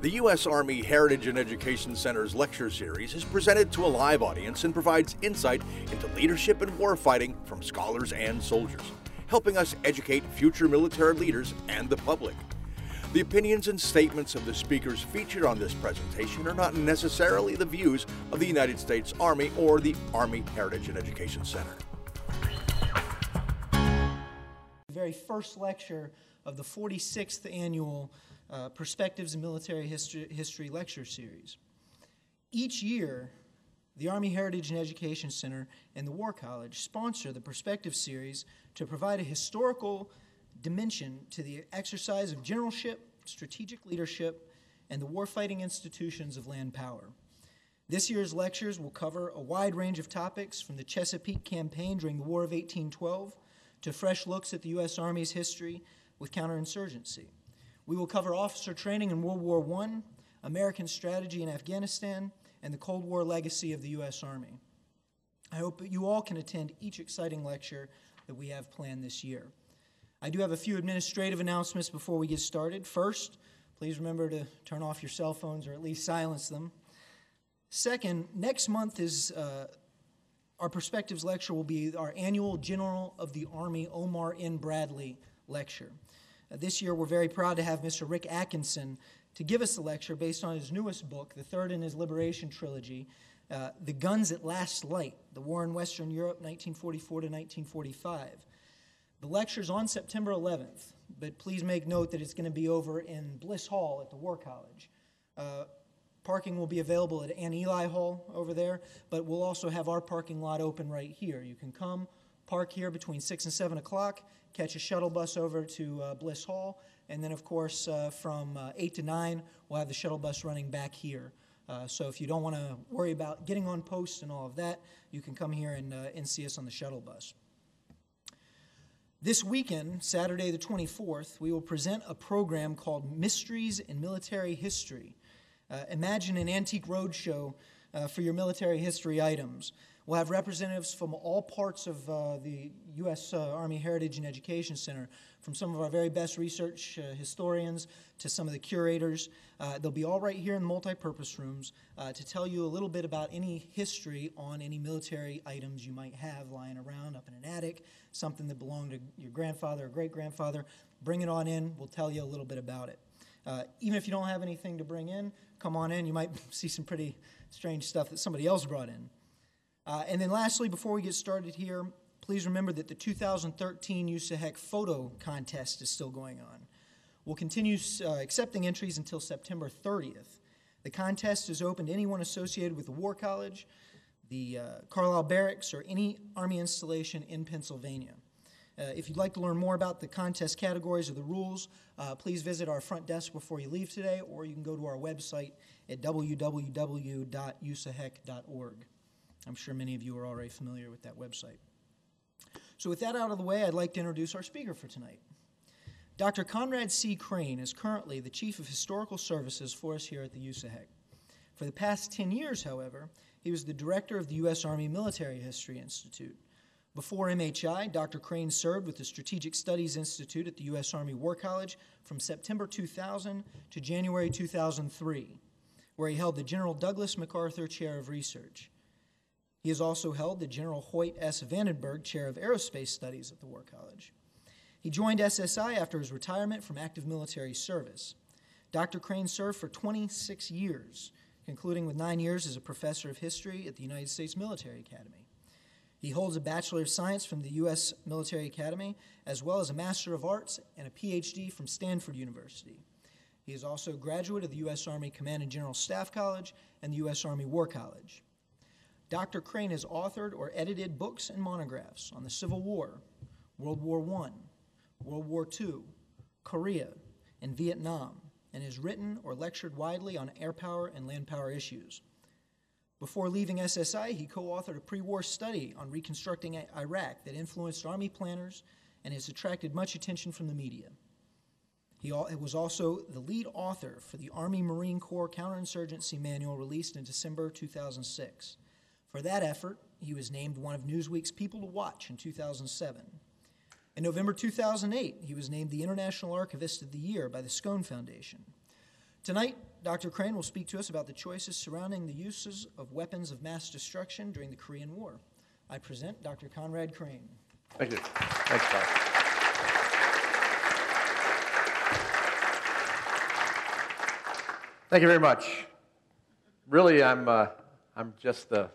The U.S. Army Heritage and Education Center's lecture series is presented to a live audience and provides insight into leadership and warfighting from scholars and soldiers, helping us educate future military leaders and the public. The opinions and statements of the speakers featured on this presentation are not necessarily the views of the United States Army or the Army Heritage and Education Center. The very first lecture of the 46th annual uh, Perspectives in Military History, History Lecture Series. Each year, the Army Heritage and Education Center and the War College sponsor the Perspective Series to provide a historical dimension to the exercise of generalship, strategic leadership, and the warfighting institutions of land power. This year's lectures will cover a wide range of topics from the Chesapeake campaign during the War of 1812 to fresh looks at the U.S. Army's history with counterinsurgency. We will cover officer training in World War I, American strategy in Afghanistan, and the Cold War legacy of the U.S. Army. I hope that you all can attend each exciting lecture that we have planned this year. I do have a few administrative announcements before we get started. First, please remember to turn off your cell phones or at least silence them. Second, next month is uh, our Perspectives lecture will be our annual General of the Army Omar N. Bradley lecture. This year, we're very proud to have Mr. Rick Atkinson to give us a lecture based on his newest book, the third in his Liberation trilogy, uh, The Guns at Last Light The War in Western Europe, 1944 to 1945. The lecture's on September 11th, but please make note that it's going to be over in Bliss Hall at the War College. Uh, parking will be available at Anne Ely Hall over there, but we'll also have our parking lot open right here. You can come, park here between 6 and 7 o'clock, catch a shuttle bus over to uh, Bliss Hall, and then, of course, uh, from uh, 8 to 9, we'll have the shuttle bus running back here. Uh, so if you don't want to worry about getting on post and all of that, you can come here and, and see us on the shuttle bus. This weekend, Saturday the 24th, we will present a program called Mysteries in Military History. Uh, imagine an antique roadshow uh, for your military history items. We'll have representatives from all parts of uh, the U.S. Uh, Army Heritage and Education Center, from some of our very best research uh, historians to some of the curators. Uh, they'll be all right here in the multi-purpose rooms uh, to tell you a little bit about any history on any military items you might have lying around up in an attic, something that belonged to your grandfather or great-grandfather. Bring it on in. We'll tell you a little bit about it. Uh, even if you don't have anything to bring in, come on in. You might see some pretty strange stuff that somebody else brought in. Uh, and then lastly, before we get started here, please remember that the 2013 USAHEC photo contest is still going on. We'll continue uh, accepting entries until September 30th. The contest is open to anyone associated with the War College, the uh, Carlisle Barracks, or any Army installation in Pennsylvania. Uh, if you'd like to learn more about the contest categories or the rules, uh, please visit our front desk before you leave today, or you can go to our website at www.usahec.org. I'm sure many of you are already familiar with that website. So, with that out of the way, I'd like to introduce our speaker for tonight. Dr. Conrad C. Crane is currently the Chief of Historical Services for us here at the USAHEC. For the past 10 years, however, he was the director of the U.S. Army Military History Institute. Before MHI, Dr. Crane served with the Strategic Studies Institute at the U.S. Army War College from September 2000 to January 2003, where he held the General Douglas MacArthur Chair of Research. He has also held the General Hoyt S. Vandenberg Chair of Aerospace Studies at the War College. He joined SSI after his retirement from active military service. Dr. Crane served for 26 years, concluding with nine years as a professor of history at the United States Military Academy. He holds a Bachelor of Science from the U.S. Military Academy, as well as a Master of Arts and a PhD from Stanford University. He is also a graduate of the U.S. Army Command and General Staff College and the U.S. Army War College. Dr. Crane has authored or edited books and monographs on the Civil War, World War I, World War II, Korea, and Vietnam, and has written or lectured widely on air power and land power issues. Before leaving SSI, he co authored a pre war study on reconstructing Iraq that influenced Army planners and has attracted much attention from the media. He was also the lead author for the Army Marine Corps Counterinsurgency Manual released in December 2006. For that effort, he was named one of Newsweek's People to Watch in 2007. In November 2008, he was named the International Archivist of the Year by the Scone Foundation. Tonight, Dr. Crane will speak to us about the choices surrounding the uses of weapons of mass destruction during the Korean War. I present Dr. Conrad Crane. Thank you. Thanks, Bob. Thank you very much. Really, I'm, uh, I'm just the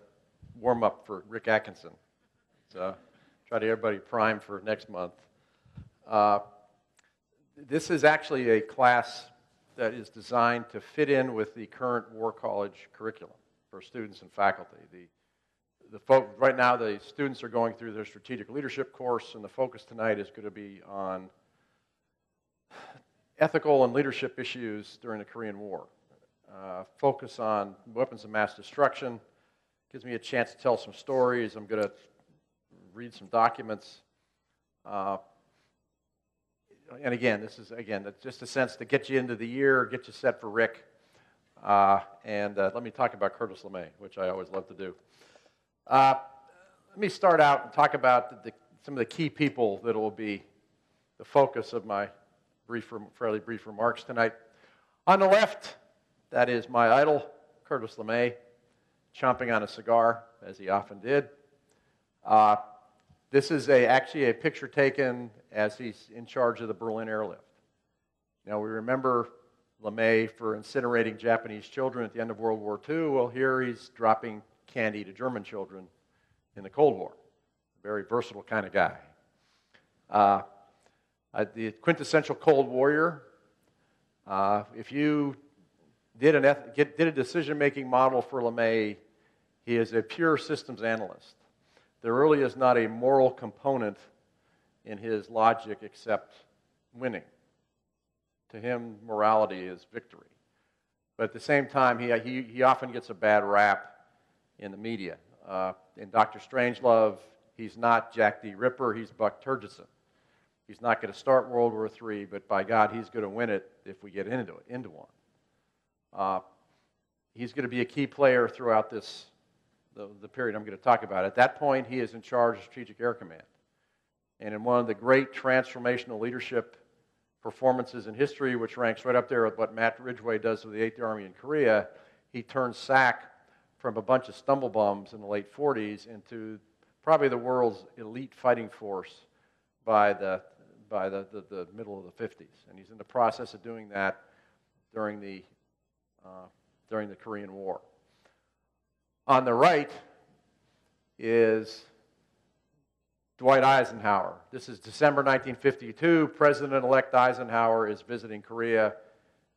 warm up for Rick Atkinson. So, try to everybody prime for next month. Uh, this is actually a class that is designed to fit in with the current War College curriculum for students and faculty. The, the fo- right now, the students are going through their strategic leadership course, and the focus tonight is going to be on ethical and leadership issues during the Korean War. Uh, focus on weapons of mass destruction. Gives me a chance to tell some stories. I'm going to read some documents. Uh, and again, this is again just a sense to get you into the year, get you set for Rick, uh, and uh, let me talk about Curtis LeMay, which I always love to do. Uh, let me start out and talk about the, some of the key people that will be the focus of my brief, fairly brief remarks tonight. On the left, that is my idol, Curtis LeMay, chomping on a cigar, as he often did. Uh, this is a, actually a picture taken as he's in charge of the Berlin airlift. Now, we remember LeMay for incinerating Japanese children at the end of World War II. Well, here he's dropping candy to German children in the Cold War. Very versatile kind of guy. Uh, uh, the quintessential Cold Warrior. Uh, if you did, an did a decision making model for LeMay, he is a pure systems analyst. There really is not a moral component in his logic except winning. To him, morality is victory. But at the same time, he, he, he often gets a bad rap in the media. Uh, in Dr. Strangelove, he's not Jack D. Ripper, he's Buck Turgidson. He's not going to start World War III, but by God, he's going to win it if we get into it, into one. Uh, he's going to be a key player throughout this the, the period I'm going to talk about. At that point, he is in charge of Strategic Air Command. And in one of the great transformational leadership performances in history, which ranks right up there with what Matt Ridgway does with the 8th Army in Korea, he turns SAC from a bunch of stumble bums in the late 40s into probably the world's elite fighting force by the, by the, the, the middle of the 50s. And he's in the process of doing that during the, uh, during the Korean War. On the right is Dwight Eisenhower. This is December 1952. President elect Eisenhower is visiting Korea,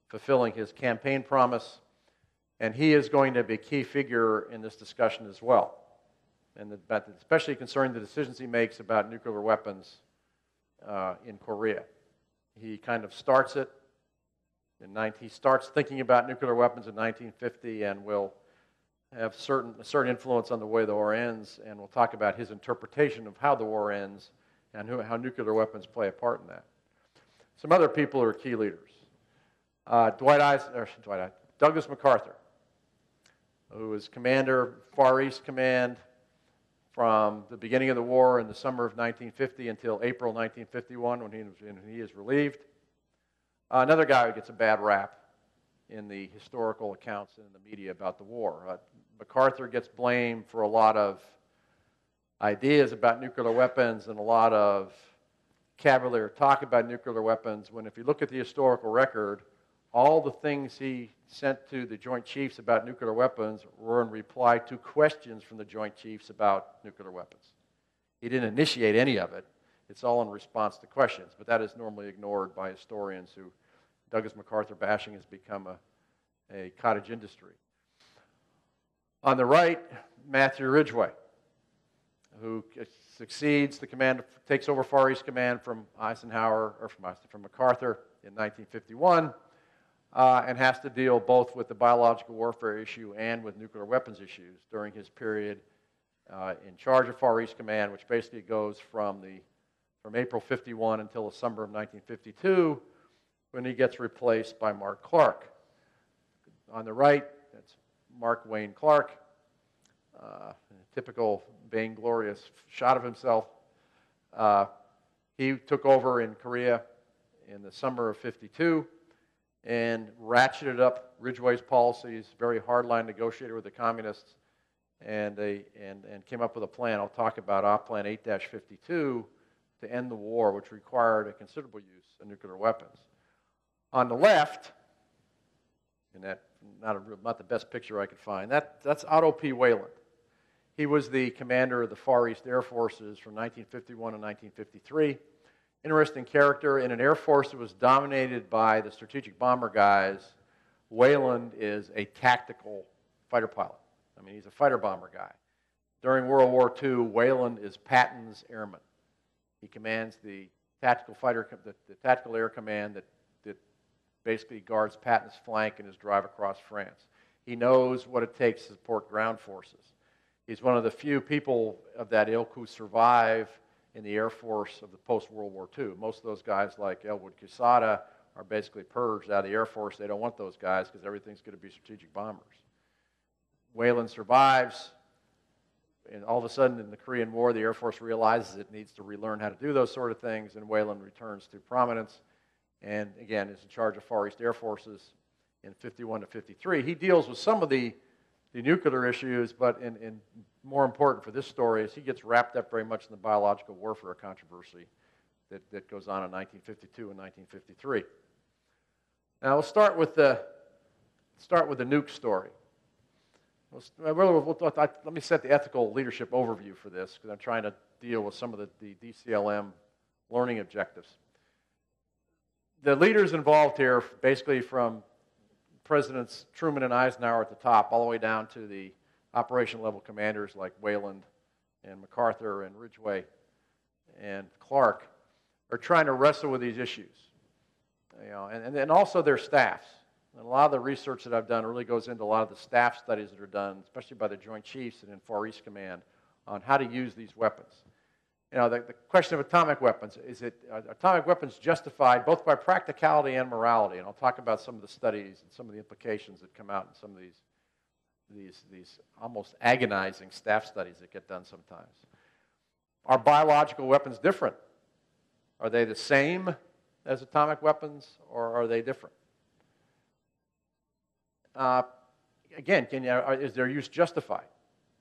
fulfilling his campaign promise, and he is going to be a key figure in this discussion as well, and especially concerning the decisions he makes about nuclear weapons uh, in Korea. He kind of starts it. In 19, he starts thinking about nuclear weapons in 1950 and will have certain, a certain influence on the way the war ends, and we'll talk about his interpretation of how the war ends and who, how nuclear weapons play a part in that. Some other people are key leaders. Uh, Dwight Eisenhower, Dwight, Douglas MacArthur, who was commander, Far East Command, from the beginning of the war in the summer of 1950 until April 1951 when he, when he is relieved. Uh, another guy who gets a bad rap in the historical accounts and in the media about the war. Uh, MacArthur gets blamed for a lot of ideas about nuclear weapons and a lot of cavalier talk about nuclear weapons, when if you look at the historical record, all the things he sent to the Joint Chiefs about nuclear weapons were in reply to questions from the Joint Chiefs about nuclear weapons. He didn't initiate any of it. It's all in response to questions, but that is normally ignored by historians who Douglas MacArthur bashing has become a, a cottage industry. On the right, Matthew Ridgway, who succeeds the command, takes over Far East Command from Eisenhower, or from, from MacArthur in 1951, uh, and has to deal both with the biological warfare issue and with nuclear weapons issues during his period uh, in charge of Far East Command, which basically goes from, the, from April 51 until the summer of 1952 when he gets replaced by Mark Clark. On the right, Mark Wayne Clark, uh, typical vainglorious shot of himself. Uh, he took over in Korea in the summer of 52 and ratcheted up Ridgway's policies, very hardline negotiator with the communists, and, they, and, and came up with a plan. I'll talk about Op Plan 8 52 to end the war, which required a considerable use of nuclear weapons. On the left, in that not, a, not the best picture I could find, that, that's Otto P. Weyland. He was the commander of the Far East Air Forces from 1951 to 1953. Interesting character in an Air Force that was dominated by the strategic bomber guys. Weyland is a tactical fighter pilot. I mean, he's a fighter bomber guy. During World War II, Weyland is Patton's airman. He commands the tactical fighter, the, the tactical air command that basically guards Patton's flank in his drive across France. He knows what it takes to support ground forces. He's one of the few people of that ilk who survive in the Air Force of the post World War II. Most of those guys, like Elwood Quesada, are basically purged out of the Air Force. They don't want those guys because everything's going to be strategic bombers. Weyland survives, and all of a sudden in the Korean War, the Air Force realizes it needs to relearn how to do those sort of things, and Weyland returns to prominence and again is in charge of Far East Air Forces in 51 to 53. He deals with some of the, the nuclear issues, but in, in more important for this story is he gets wrapped up very much in the biological warfare controversy that, that goes on in 1952 and 1953. Now we'll start with the start with the nuke story. We'll, let me set the ethical leadership overview for this because I'm trying to deal with some of the, the DCLM learning objectives. The leaders involved here, basically from Presidents Truman and Eisenhower at the top, all the way down to the operation level commanders like Weyland and MacArthur and Ridgway and Clark, are trying to wrestle with these issues. You know, and, and also their staffs. And a lot of the research that I've done really goes into a lot of the staff studies that are done, especially by the Joint Chiefs and in Far East Command, on how to use these weapons. You know, the, the question of atomic weapons is it atomic weapons justified both by practicality and morality? And I'll talk about some of the studies and some of the implications that come out in some of these these these almost agonizing staff studies that get done sometimes. Are biological weapons different? Are they the same as atomic weapons, or are they different? Uh, again, you, is their use justified?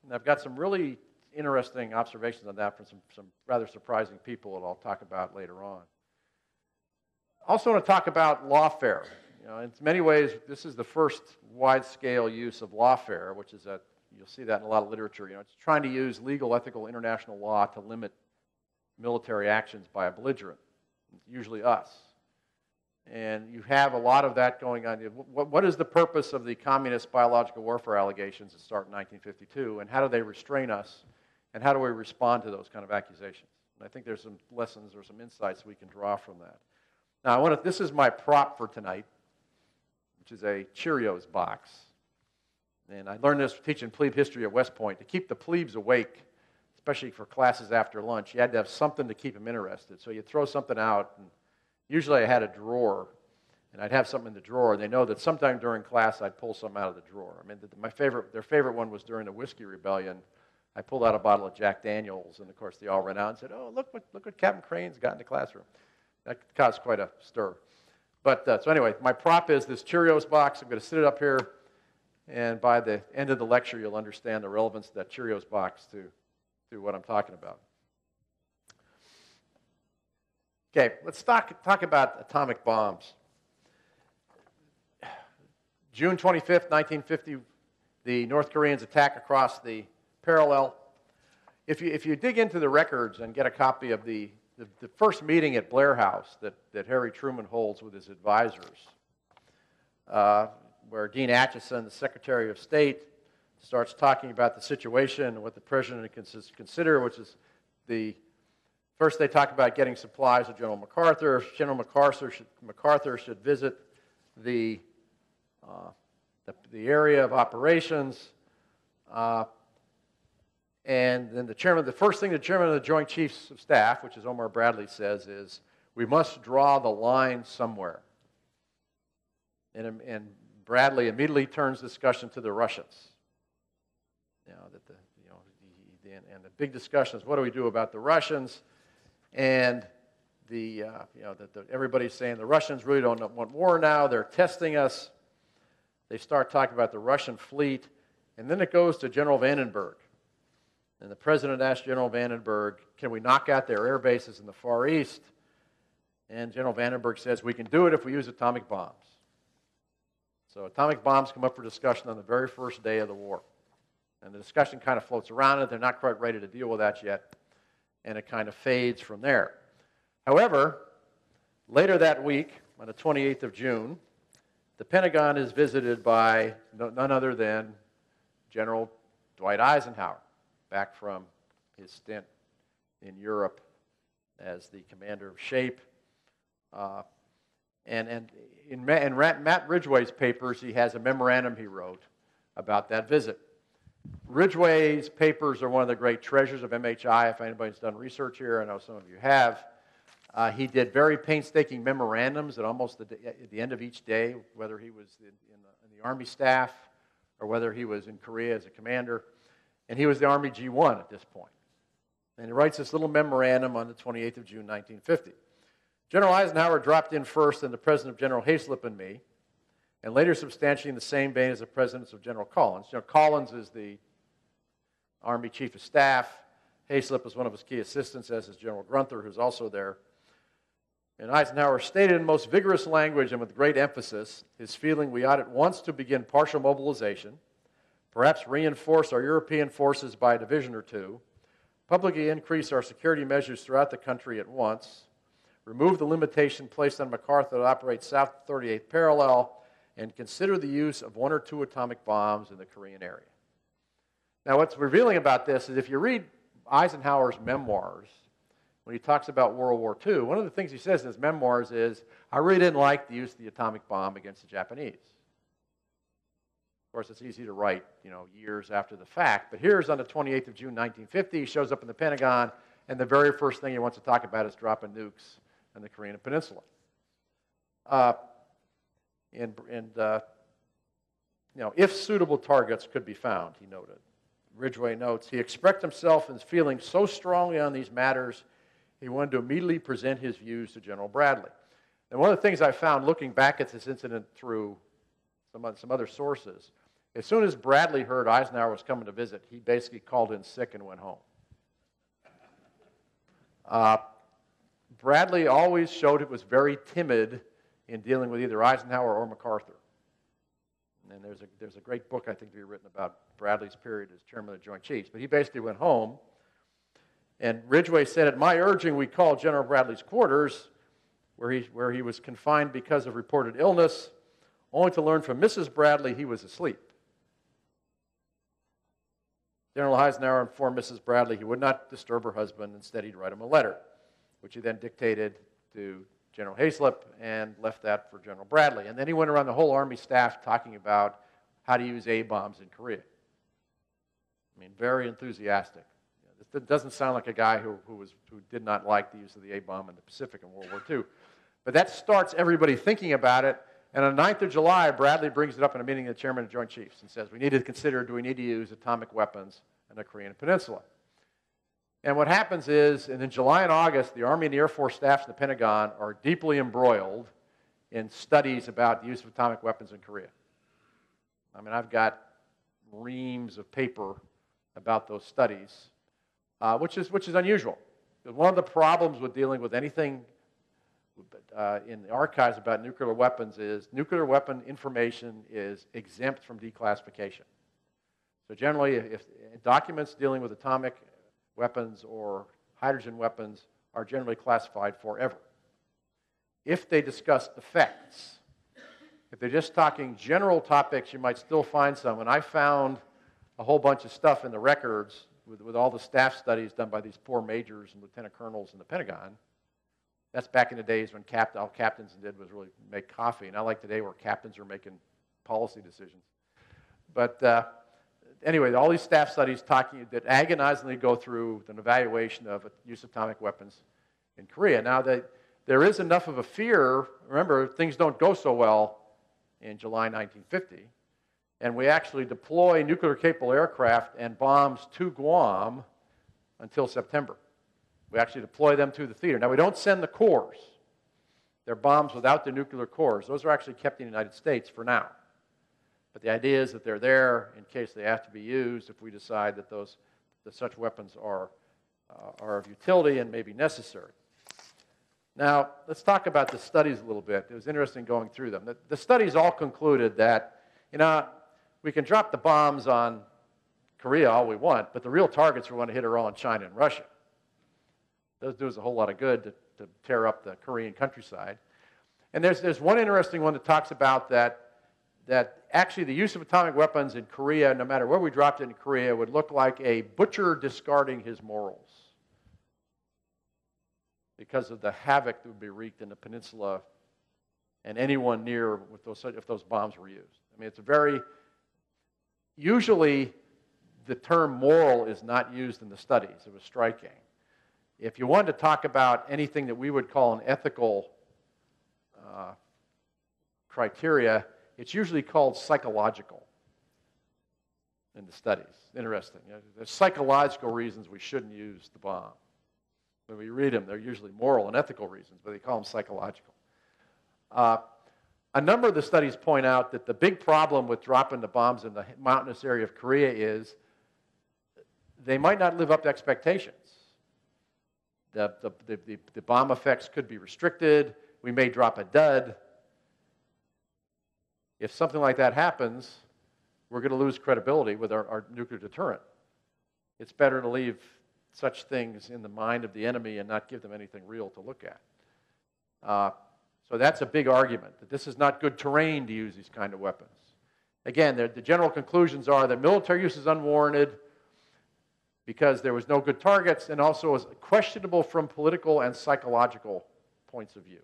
And I've got some really interesting observations on that from some, some rather surprising people that I'll talk about later on. I also want to talk about lawfare. You know, in many ways, this is the first wide-scale use of lawfare, which is that you'll see that in a lot of literature. You know, it's trying to use legal, ethical, international law to limit military actions by a belligerent, usually us. And you have a lot of that going on. What, what is the purpose of the communist biological warfare allegations that start in 1952, and how do they restrain us, and how do we respond to those kind of accusations? And I think there's some lessons or some insights we can draw from that. Now, I want to, this is my prop for tonight, which is a Cheerios box. And I learned this teaching plebe history at West Point. To keep the plebes awake, especially for classes after lunch, you had to have something to keep them interested. So you'd throw something out, and Usually I had a drawer, and I'd have something in the drawer. And they know that sometime during class I'd pull something out of the drawer. I mean, my favorite, their favorite one was during the whiskey rebellion. I pulled out a bottle of Jack Daniels, and of course they all ran out and said, "Oh, look what look what Captain Crane's got in the classroom." That caused quite a stir. But uh, so anyway, my prop is this Cheerios box. I'm going to sit it up here, and by the end of the lecture, you'll understand the relevance of that Cheerios box to to what I'm talking about. Okay, let's talk, talk about atomic bombs. June 25th, 1950, the North Koreans attack across the parallel. If you, if you dig into the records and get a copy of the, the, the first meeting at Blair House that, that Harry Truman holds with his advisors, uh, where Dean Acheson, the Secretary of State, starts talking about the situation and what the president can consider, which is the First, they talk about getting supplies of General MacArthur. General MacArthur should, MacArthur should visit the, uh, the, the, area of operations. Uh, and then the chairman, the first thing the chairman of the Joint Chiefs of Staff, which is Omar Bradley, says is, we must draw the line somewhere. And, and Bradley immediately turns discussion to the Russians. You know, that the, you know, and the big discussion is what do we do about the Russians? And the, uh, you know, that everybody's saying the Russians really don't want war now. They're testing us. They start talking about the Russian fleet. And then it goes to General Vandenberg. And the president asked General Vandenberg, can we knock out their air bases in the Far East? And General Vandenberg says, we can do it if we use atomic bombs. So atomic bombs come up for discussion on the very first day of the war. And the discussion kind of floats around it. They're not quite ready to deal with that yet. And it kind of fades from there. However, later that week, on the 28th of June, the Pentagon is visited by none other than General Dwight Eisenhower, back from his stint in Europe as the commander of SHAPE. Uh, and and in, in Matt Ridgway's papers, he has a memorandum he wrote about that visit. Ridgway's papers are one of the great treasures of MHI. If anybody's done research here, I know some of you have. Uh, he did very painstaking memorandums at almost the, at the end of each day, whether he was in, in, the, in, the, Army staff or whether he was in Korea as a commander. And he was the Army G1 at this point. And he writes this little memorandum on the 28th of June, 1950. General Eisenhower dropped in first, and the president of General Haislip and me, and later substantially in the same vein as the presidents of General Collins. General Collins is the Army Chief of Staff. Haislip was one of his key assistants, as is General Gruenther, who's also there. And Eisenhower stated in most vigorous language and with great emphasis his feeling we ought at once to begin partial mobilization, perhaps reinforce our European forces by a division or two, publicly increase our security measures throughout the country at once, remove the limitation placed on MacArthur to operate south 38th parallel, and consider the use of one or two atomic bombs in the Korean area. Now, what's revealing about this is if you read Eisenhower's memoirs, when he talks about World War II, one of the things he says in his memoirs is, I really didn't like the use of the atomic bomb against the Japanese. Of course, it's easy to write, you know, years after the fact, but here's on the 28th of June, 1950, he shows up in the Pentagon, and the very first thing he wants to talk about is dropping nukes on the Korean Peninsula. Uh, and, and uh, you know, if suitable targets could be found, he noted. Ridgway notes, he expressed himself and feeling so strongly on these matters he wanted to immediately present his views to General Bradley. And one of the things I found looking back at this incident through some, some other sources, as soon as Bradley heard Eisenhower was coming to visit, he basically called in sick and went home. Uh, Bradley always showed it was very timid in dealing with either Eisenhower or MacArthur. And there's a, there's a great book, I think, to be written about Bradley's period as chairman of the Joint Chiefs. But he basically went home and Ridgway said, At my urging, we called General Bradley's quarters, where he, where he was confined because of reported illness, only to learn from Mrs. Bradley he was asleep. General Eisenhower informed Mrs. Bradley he would not disturb her husband. Instead, he'd write him a letter, which he then dictated to General Haislip and left that for General Bradley. And then he went around the whole Army staff talking about how to use A bombs in Korea. I mean, very enthusiastic. It doesn't sound like a guy who, who, was, who did not like the use of the A bomb in the Pacific in World War II. But that starts everybody thinking about it. And on the 9th of July, Bradley brings it up in a meeting of the chairman of the Joint Chiefs and says, We need to consider do we need to use atomic weapons in the Korean Peninsula? And what happens is, and in July and August, the Army and the Air Force staffs in the Pentagon are deeply embroiled in studies about the use of atomic weapons in Korea. I mean, I've got reams of paper about those studies uh, which, is, which is unusual. One of the problems with dealing with anything uh, in the archives about nuclear weapons is nuclear weapon information is exempt from declassification. So generally, if documents dealing with atomic weapons or hydrogen weapons are generally classified forever. If they discuss effects, if they're just talking general topics, you might still find some. And I found a whole bunch of stuff in the records with, with all the staff studies done by these poor majors and lieutenant colonels in the Pentagon. That's back in the days when cap, all captains did was really make coffee, not like today where captains are making policy decisions. But uh, anyway, all these staff studies talking that agonizingly go through an evaluation of use of atomic weapons in Korea. Now, that there is enough of a fear. Remember, things don't go so well in July 1950 and we actually deploy nuclear capable aircraft and bombs to Guam until September. We actually deploy them to the theater. Now, we don't send the cores. They're bombs without the nuclear cores. Those are actually kept in the United States for now. But the idea is that they're there in case they have to be used if we decide that, those, that such weapons are, uh, are of utility and may be necessary. Now, let's talk about the studies a little bit. It was interesting going through them. The, the studies all concluded that, you know, we can drop the bombs on Korea all we want, but the real targets we want to hit are all in China and Russia. Those do us a whole lot of good to, to tear up the Korean countryside. And there's, there's one interesting one that talks about that, that actually the use of atomic weapons in Korea, no matter where we dropped it in Korea, would look like a butcher discarding his morals because of the havoc that would be wreaked in the peninsula and anyone near with those, if those bombs were used. I mean, it's a very, usually the term moral is not used in the studies. It was striking. If you wanted to talk about anything that we would call an ethical uh, criteria, it's usually called psychological in the studies. Interesting. You know, there's psychological reasons we shouldn't use the bomb. When we read them, they're usually moral and ethical reasons, but they call them psychological. Uh, a number of the studies point out that the big problem with dropping the bombs in the mountainous area of Korea is they might not live up to expectations. The, the, the, the, bomb effects could be restricted. We may drop a dud. If something like that happens, we're going to lose credibility with our, our nuclear deterrent. It's better to leave such things in the mind of the enemy and not give them anything real to look at. Uh, so that's a big argument that this is not good terrain to use these kind of weapons. Again, the general conclusions are that military use is unwarranted because there was no good targets and also was questionable from political and psychological points of view.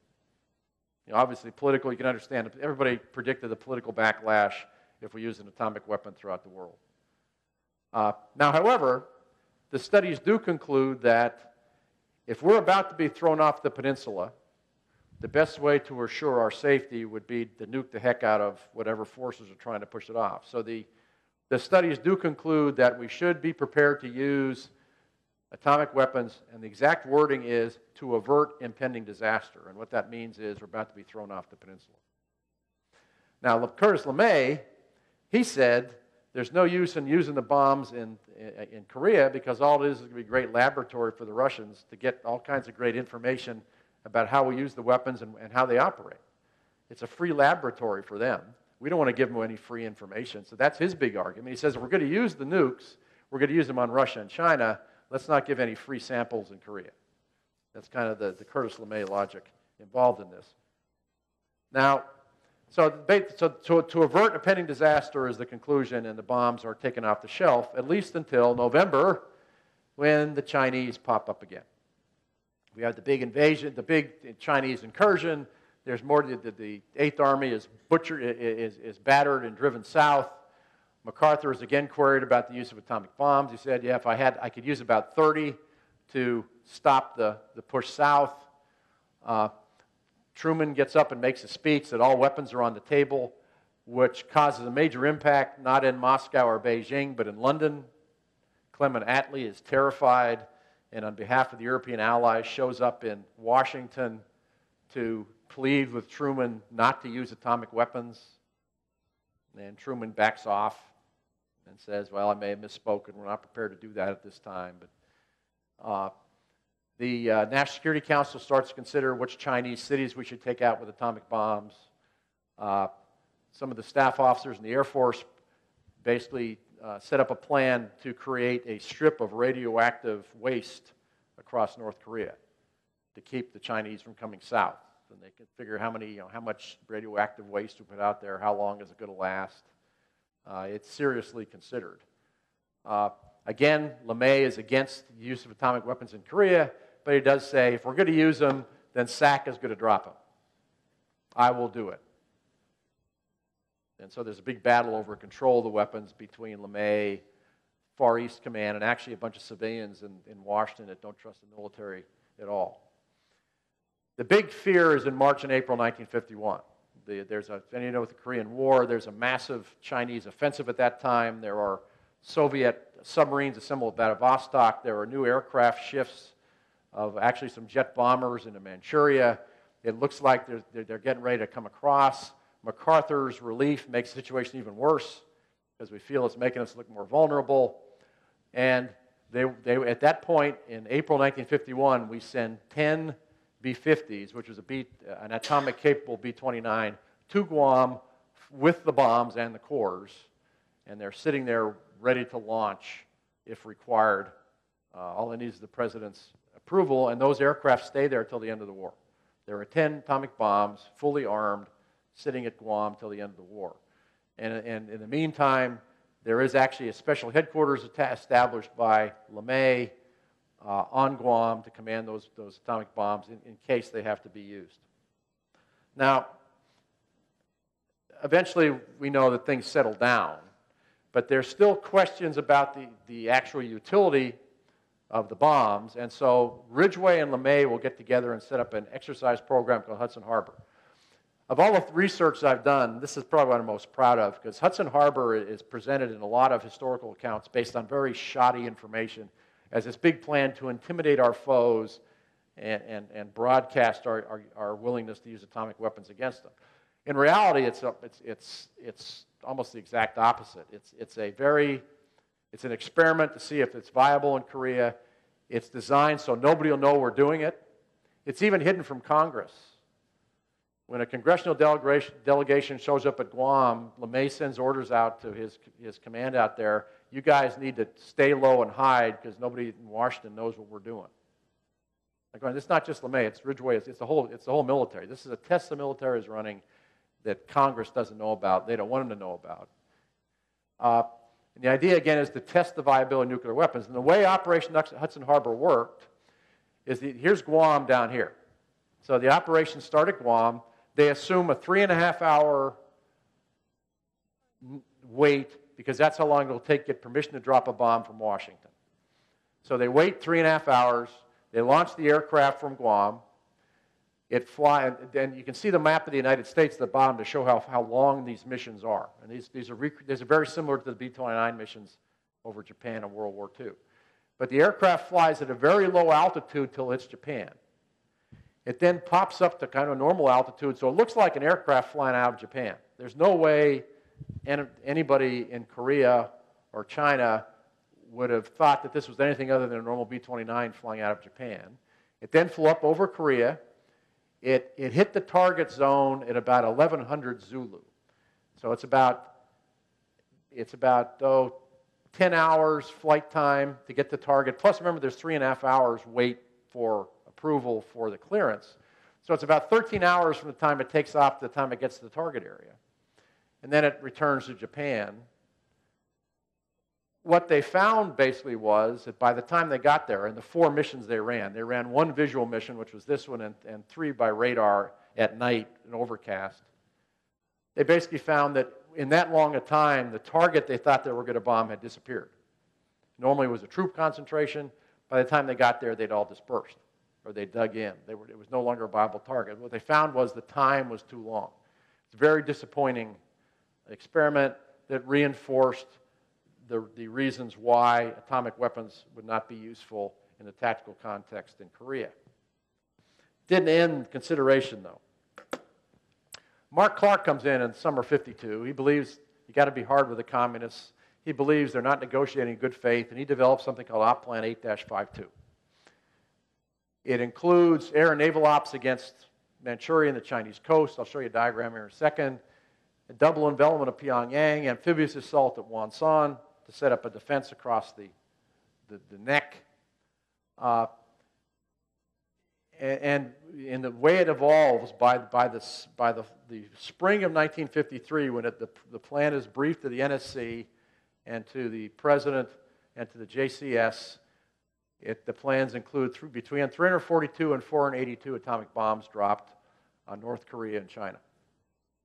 You know, obviously, political, you can understand. Everybody predicted the political backlash if we use an atomic weapon throughout the world. Uh, now, however, the studies do conclude that if we're about to be thrown off the peninsula, the best way to assure our safety would be to nuke the heck out of whatever forces are trying to push it off. So the, the studies do conclude that we should be prepared to use atomic weapons, and the exact wording is to avert impending disaster. And what that means is we're about to be thrown off the peninsula. Now, Curtis LeMay, he said there's no use in using the bombs in, in, Korea because all it is is going to be a great laboratory for the Russians to get all kinds of great information about how we use the weapons and, and how they operate. It's a free laboratory for them. We don't want to give them any free information. So that's his big argument. He says we're going to use the nukes, we're going to use them on Russia and China. Let's not give any free samples in Korea. That's kind of the, the Curtis LeMay logic involved in this. Now, so, so to, to avert a pending disaster is the conclusion, and the bombs are taken off the shelf, at least until November, when the Chinese pop up again. We have the big invasion, the big Chinese incursion. There's more. The, the Eighth Army is butchered, is, is battered and driven south. MacArthur is again queried about the use of atomic bombs. He said, "Yeah, if I had, I could use about 30 to stop the, the push south." Uh, Truman gets up and makes a speech that all weapons are on the table, which causes a major impact not in Moscow or Beijing, but in London. Clement Attlee is terrified, and on behalf of the European allies, shows up in Washington to plead with Truman not to use atomic weapons. And Truman backs off and says, Well, I may have misspoken. We're not prepared to do that at this time. But uh, the uh, National Security Council starts to consider which Chinese cities we should take out with atomic bombs. Uh, some of the staff officers in the Air Force basically uh, set up a plan to create a strip of radioactive waste across North Korea to keep the Chinese from coming south. And they could figure how many, you know, how much radioactive waste we put out there, how long is it going to last. Uh, it's seriously considered. Uh, again, LeMay is against the use of atomic weapons in Korea but he does say if we're going to use them, then SAC is going to drop them. I will do it. And so there's a big battle over control of the weapons between LeMay, Far East Command, and actually a bunch of civilians in, in Washington that don't trust the military at all. The big fear is in March and April 1951. The, there's a, you know, with the Korean War, there's a massive Chinese offensive at that time. There are Soviet submarines assembled at Vladivostok. There are new aircraft shifts of actually some jet bombers into Manchuria. It looks like they're, they're getting ready to come across. MacArthur's relief makes the situation even worse because we feel it's making us look more vulnerable. And they, they, at that point in April 1951, we send 10 B 50s, which was a B, an atomic capable B 29, to Guam with the bombs and the cores. And they're sitting there ready to launch if required. Uh, all it needs is the president's approval, and those aircraft stay there until the end of the war. There are 10 atomic bombs, fully armed, sitting at Guam until the end of the war. And, and in the meantime, there is actually a special headquarters established by LeMay uh, on Guam to command those, those atomic bombs in, in case they have to be used. Now, eventually we know that things settle down, but there's still questions about the, the actual utility of the bombs, and so Ridgway and LeMay will get together and set up an exercise program called Hudson Harbor. Of all the research I've done, this is probably what I'm most proud of because Hudson Harbor is presented in a lot of historical accounts based on very shoddy information as this big plan to intimidate our foes and, and, and broadcast our, our, our, willingness to use atomic weapons against them. In reality, it's, a, it's, it's, it's almost the exact opposite. It's, it's a very, it's an experiment to see if it's viable in Korea. It's designed so nobody will know we're doing it. It's even hidden from Congress. When a congressional delegation, delegation shows up at Guam, LeMay sends orders out to his, his command out there you guys need to stay low and hide because nobody in Washington knows what we're doing. I'm it's not just LeMay, it's Ridgway, it's, it's, the whole, it's the whole military. This is a test the military is running that Congress doesn't know about, they don't want them to know about. Uh, and the idea, again, is to test the viability of nuclear weapons. And the way Operation Hudson Harbor worked is that here's Guam down here. So the operation started Guam. They assume a three and a half hour wait because that's how long it'll take to get permission to drop a bomb from Washington. So they wait three and a half hours. They launch the aircraft from Guam. It fly, and then you can see the map of the United States at the bottom to show how, how long these missions are. And these, these, are these are very similar to the B 29 missions over Japan in World War II. But the aircraft flies at a very low altitude till it's Japan. It then pops up to kind of normal altitude, so it looks like an aircraft flying out of Japan. There's no way anybody in Korea or China would have thought that this was anything other than a normal B 29 flying out of Japan. It then flew up over Korea. It, it hit the target zone at about 1100 Zulu. So it's about, it's about oh, 10 hours flight time to get the target. Plus, remember, there's three and a half hours wait for approval for the clearance. So it's about 13 hours from the time it takes off to the time it gets to the target area and then it returns to Japan. What they found basically was that by the time they got there, and the four missions they ran, they ran one visual mission, which was this one, and, and three by radar at night and overcast. They basically found that in that long a time, the target they thought they were going to bomb had disappeared. Normally it was a troop concentration. By the time they got there, they'd all dispersed or they dug in. They were, it was no longer a viable target. What they found was the time was too long. It's very disappointing experiment that reinforced the, the reasons why atomic weapons would not be useful in a tactical context in Korea. Didn't end consideration, though. Mark Clark comes in in summer 52. He believes you got to be hard with the communists. He believes they're not negotiating in good faith, and he develops something called Op Plan 8 52. It includes air and naval ops against Manchuria and the Chinese coast. I'll show you a diagram here in a second a double envelopment of Pyongyang, amphibious assault at Wonsan to set up a defense across the, the, the neck. Uh, and, in the way it evolves by, by, the, by the, the spring of 1953, when it, the, the plan is briefed to the NSC and to the president and to the JCS, it, the plans include th- between 342 and 482 atomic bombs dropped on North Korea and China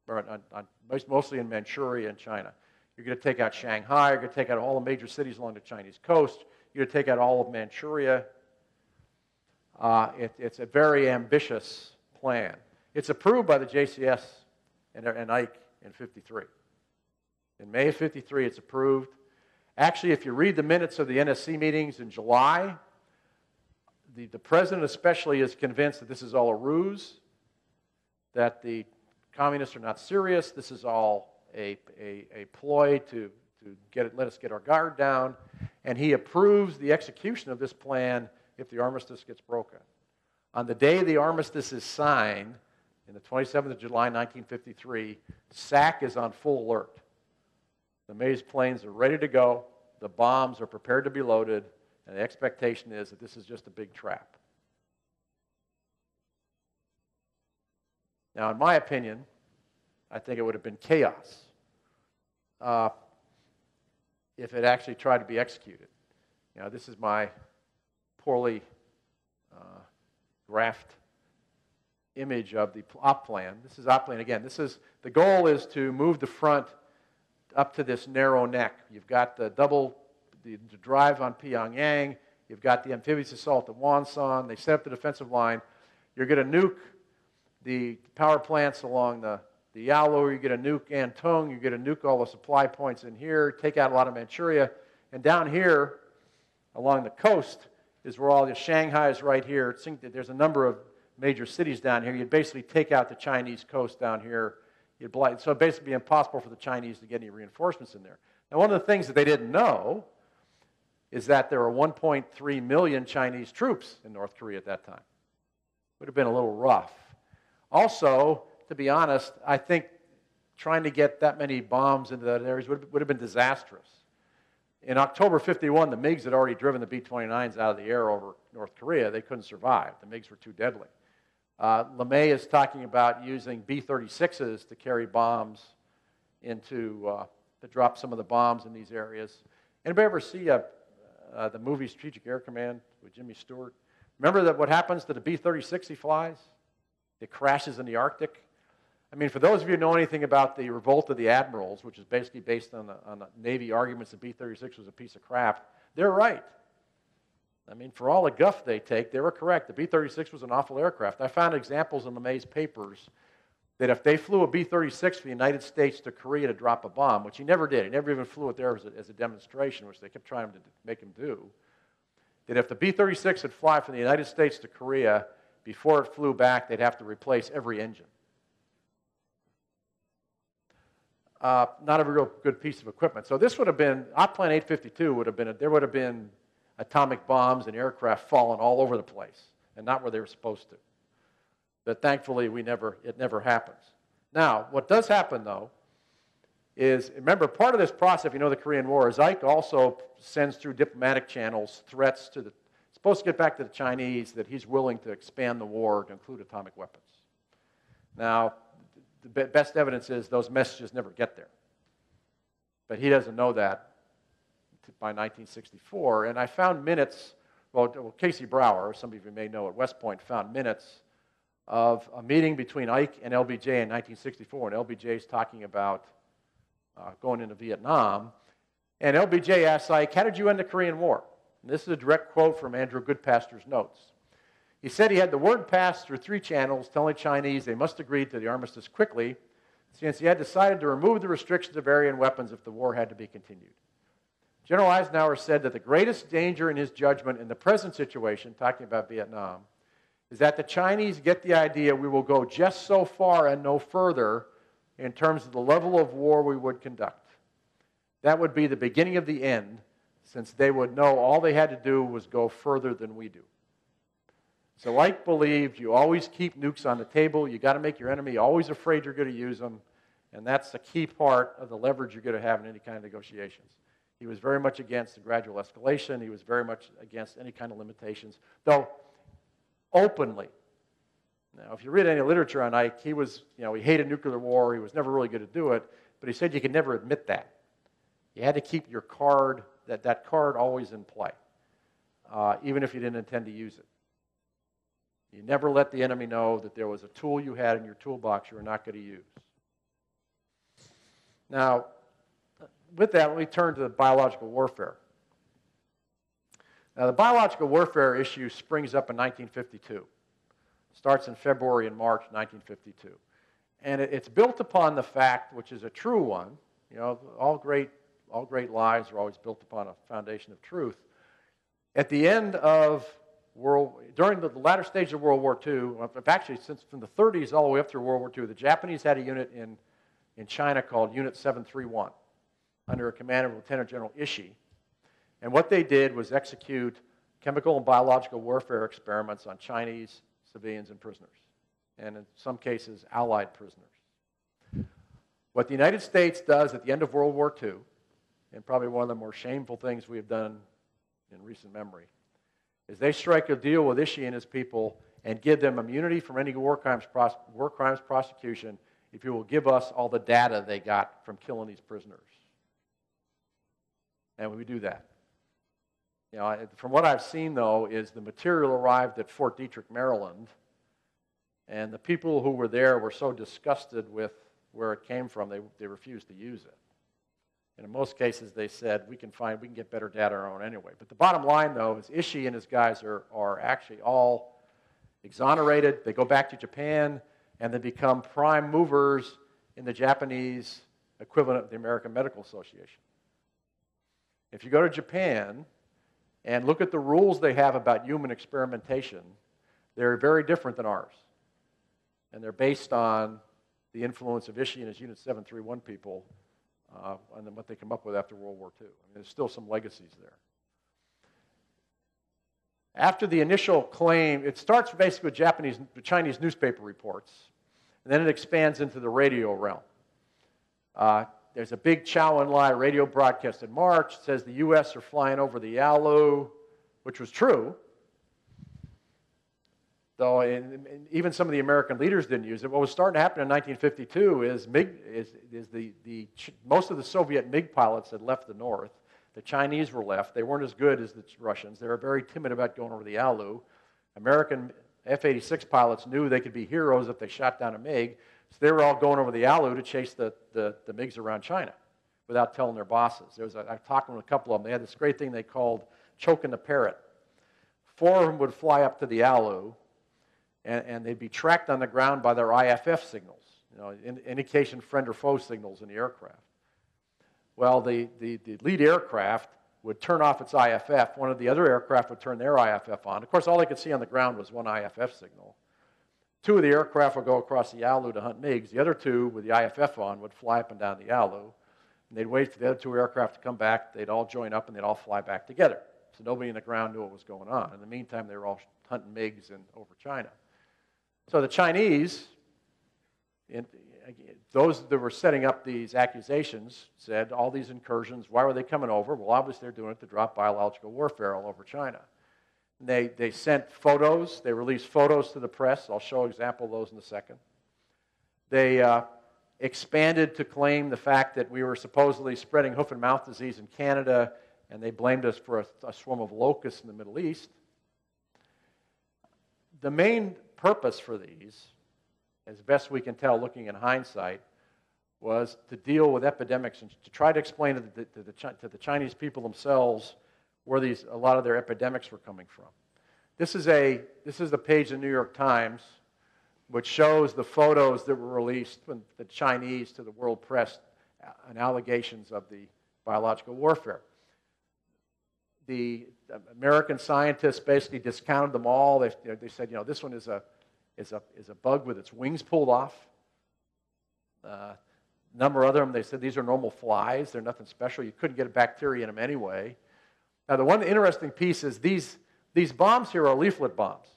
on, on, mostly in Manchuria and China. You're going to take out Shanghai. You're going to take out all the major cities along the Chinese coast. You're going to take out all of Manchuria. Uh, it, it's a very ambitious plan. It's approved by the JCS and, and Ike in 53. In May of 53, it's approved. Actually, if you read the minutes of the NSC meetings in July, the, the president, especially, is convinced that this is all a ruse, that the communists are not serious, this is all a, a, a ploy to, to get it, let us get our guard down, and he approves the execution of this plan if the armistice gets broken. On the day the armistice is signed, in the 27th of July, 1953, SAC is on full alert. LeMay's planes are ready to go, the bombs are prepared to be loaded, and the expectation is that this is just a big trap. Now, in my opinion, I think it would have been chaos uh, if it actually tried to be executed. Now, this is my poorly uh, graphed image of the op plan. This is op plan again. This is the goal is to move the front up to this narrow neck. You've got the double the, the drive on Pyongyang. You've got the amphibious assault at Wonsan. They set up the defensive line. You're going to nuke the power plants along the, the Yalu. you get a nuke Antung. you get a nuke all the supply points in here, take out a lot of Manchuria. And down here, along the coast, is where all the Shanghai is right here. There's a number of major cities down here. You'd basically take out the Chinese coast down here. You'd blight, so it'd basically be impossible for the Chinese to get any reinforcements in there. Now, one of the things that they didn't know is that there were 1.3 million Chinese troops in North Korea at that time. It Would have been a little rough. Also, to be honest, I think trying to get that many bombs into that area would, would have been disastrous. In October 51, the MiGs had already driven the B 29s out of the air over North Korea. They couldn't survive, the MiGs were too deadly. Uh, LeMay is talking about using B 36s to carry bombs into, uh, to drop some of the bombs in these areas. Anybody ever see a, uh, the movie Strategic Air Command with Jimmy Stewart. Remember that what happens to the B 36 he flies? It crashes in the Arctic. I mean, for those of you who know anything about the revolt of the admirals, which is basically based on the, on the Navy arguments that B 36 was a piece of crap, they're right. I mean, for all the guff they take, they were correct. The B 36 was an awful aircraft. I found examples in LeMay's papers that if they flew a B 36 from the United States to Korea to drop a bomb, which he never did, he never even flew it there as a, as a demonstration, which they kept trying to make him do, that if the B 36 had fly from the United States to Korea, before it flew back, they'd have to replace every engine. Uh, not a real good piece of equipment. So this would have been, Op Plan 852 would have been, a, there would have been atomic bombs and aircraft falling all over the place and not where they were supposed to. But thankfully, we never, it never happens. Now, what does happen, though, is remember, part of this process, if you know the Korean War, is Ike also sends through diplomatic channels threats to the, supposed to get back to the Chinese that he's willing to expand the war to include atomic weapons. Now, the best evidence is those messages never get there. But he doesn't know that by 1964. And I found minutes, well, Casey Brower, some of you may know at West Point, found minutes of a meeting between Ike and LBJ in 1964, and LBJ is talking about uh, going into Vietnam. And LBJ asks Ike, How did you end the Korean War? And this is a direct quote from Andrew Goodpaster's notes. He said he had the word passed through three channels telling Chinese they must agree to the armistice quickly, since he had decided to remove the restrictions of Aryan weapons if the war had to be continued. General Eisenhower said that the greatest danger in his judgment in the present situation, talking about Vietnam, is that the Chinese get the idea we will go just so far and no further in terms of the level of war we would conduct. That would be the beginning of the end, since they would know all they had to do was go further than we do. So Ike believed you always keep nukes on the table. You got to make your enemy always afraid you're going to use them, and that's the key part of the leverage you're going to have in any kind of negotiations. He was very much against the gradual escalation. He was very much against any kind of limitations, though openly. Now, if you read any literature on Ike, he was, you know, he hated nuclear war. He was never really good to do it, but he said you could never admit that. You had to keep your card, that, that card always in play, uh, even if you didn't intend to use it. You never let the enemy know that there was a tool you had in your toolbox you were not going to use. Now, with that, let me turn to the biological warfare. Now, the biological warfare issue springs up in 1952. Starts in February and March 1952. And it's built upon the fact, which is a true one, you know, all great, all great lies are always built upon a foundation of truth. At the end of World, during the latter stage of World War II, actually since from the 30s all the way up through World War II, the Japanese had a unit in, in China called Unit 731 under a command of Lieutenant General Ishii. And what they did was execute chemical and biological warfare experiments on Chinese civilians and prisoners, and in some cases, Allied prisoners. What the United States does at the end of World War II, and probably one of the more shameful things we have done in recent memory, is they strike a deal with Ishii and his people and give them immunity from any war crimes, war crimes prosecution if you will give us all the data they got from killing these prisoners. And we do that. You know, from what I've seen, though, is the material arrived at Fort Detrick, Maryland, and the people who were there were so disgusted with where it came from, they, they refused to use it. And in most cases, they said, we can find, we can get better data on our own anyway. But the bottom line, though, is Ishii and his guys are, are actually all exonerated. They go back to Japan, and they become prime movers in the Japanese equivalent of the American Medical Association. If you go to Japan and look at the rules they have about human experimentation, they're very different than ours. And they're based on the influence of Ishii and his Unit 731 people uh, and then what they come up with after World War II. I mean, there's still some legacies there. After the initial claim, it starts basically with Japanese, Chinese newspaper reports, and then it expands into the radio realm. Uh, there's a big Chou En-lai radio broadcast in March. It says the U.S. are flying over the Yalu, which was true. Though even some of the American leaders didn't use it. What was starting to happen in 1952 is, MiG, is, is the, the, most of the Soviet MiG pilots had left the north. The Chinese were left. They weren't as good as the Russians. They were very timid about going over the Yalu. American F 86 pilots knew they could be heroes if they shot down a MiG. So they were all going over the Yalu to chase the, the, the MiGs around China without telling their bosses. There was a, I talked with a couple of them. They had this great thing they called choking the parrot. Four of them would fly up to the Yalu and, and they'd be tracked on the ground by their IFF signals, you know, indication friend or foe signals in the aircraft. Well, the, the, the lead aircraft would turn off its IFF. One of the other aircraft would turn their IFF on. Of course, all they could see on the ground was one IFF signal. Two of the aircraft would go across the Yalu to hunt MiGs. The other two, with the IFF on, would fly up and down the Yalu. And they'd wait for the other two aircraft to come back. They'd all join up and they'd all fly back together. So nobody in the ground knew what was going on. In the meantime, they were all hunting MiGs in, over China. So the Chinese, those that were setting up these accusations, said all these incursions, why were they coming over? Well, obviously they're doing it to drop biological warfare all over China. They, they sent photos, they released photos to the press. I'll show an example of those in a second. They uh, expanded to claim the fact that we were supposedly spreading hoof and mouth disease in Canada, and they blamed us for a, a swarm of locusts in the Middle East. The main purpose for these, as best we can tell looking in hindsight, was to deal with epidemics and to try to explain to the, to the, to the Chinese people themselves where these, a lot of their epidemics were coming from. This is, a, this is the page of the New York Times which shows the photos that were released from the Chinese to the world press uh, and allegations of the biological warfare the American scientists basically discounted them all. They, they said, you know, this one is a, is a, is a bug with its wings pulled off. A uh, number of them, they said these are normal flies. They're nothing special. You couldn't get a bacteria in them anyway. Now, the one interesting piece is these, these bombs here are leaflet bombs,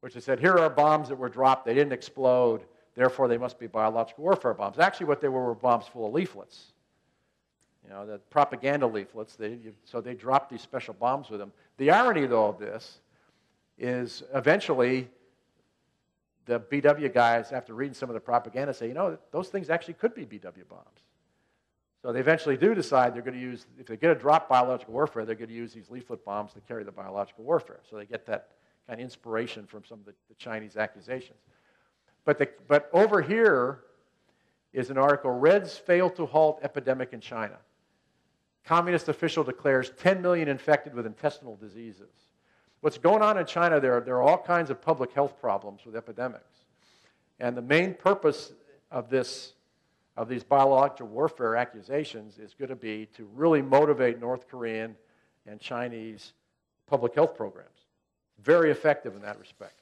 which they said, here are bombs that were dropped. They didn't explode. Therefore, they must be biological warfare bombs. Actually, what they were were bombs full of leaflets you know, the propaganda leaflets. They, so they dropped these special bombs with them. The irony, though, of this is eventually the BW guys, after reading some of the propaganda, say, you know, those things actually could be BW bombs. So they eventually do decide they're going to use, if they get a drop biological warfare, they're going to use these leaflet bombs to carry the biological warfare. So they get that kind of inspiration from some of the, the Chinese accusations. But, the, but over here is an article Reds fail to halt epidemic in China. Communist official declares 10 million infected with intestinal diseases. What's going on in China, there, there are all kinds of public health problems with epidemics. And the main purpose of, this, of these biological warfare accusations is going to be to really motivate North Korean and Chinese public health programs. Very effective in that respect.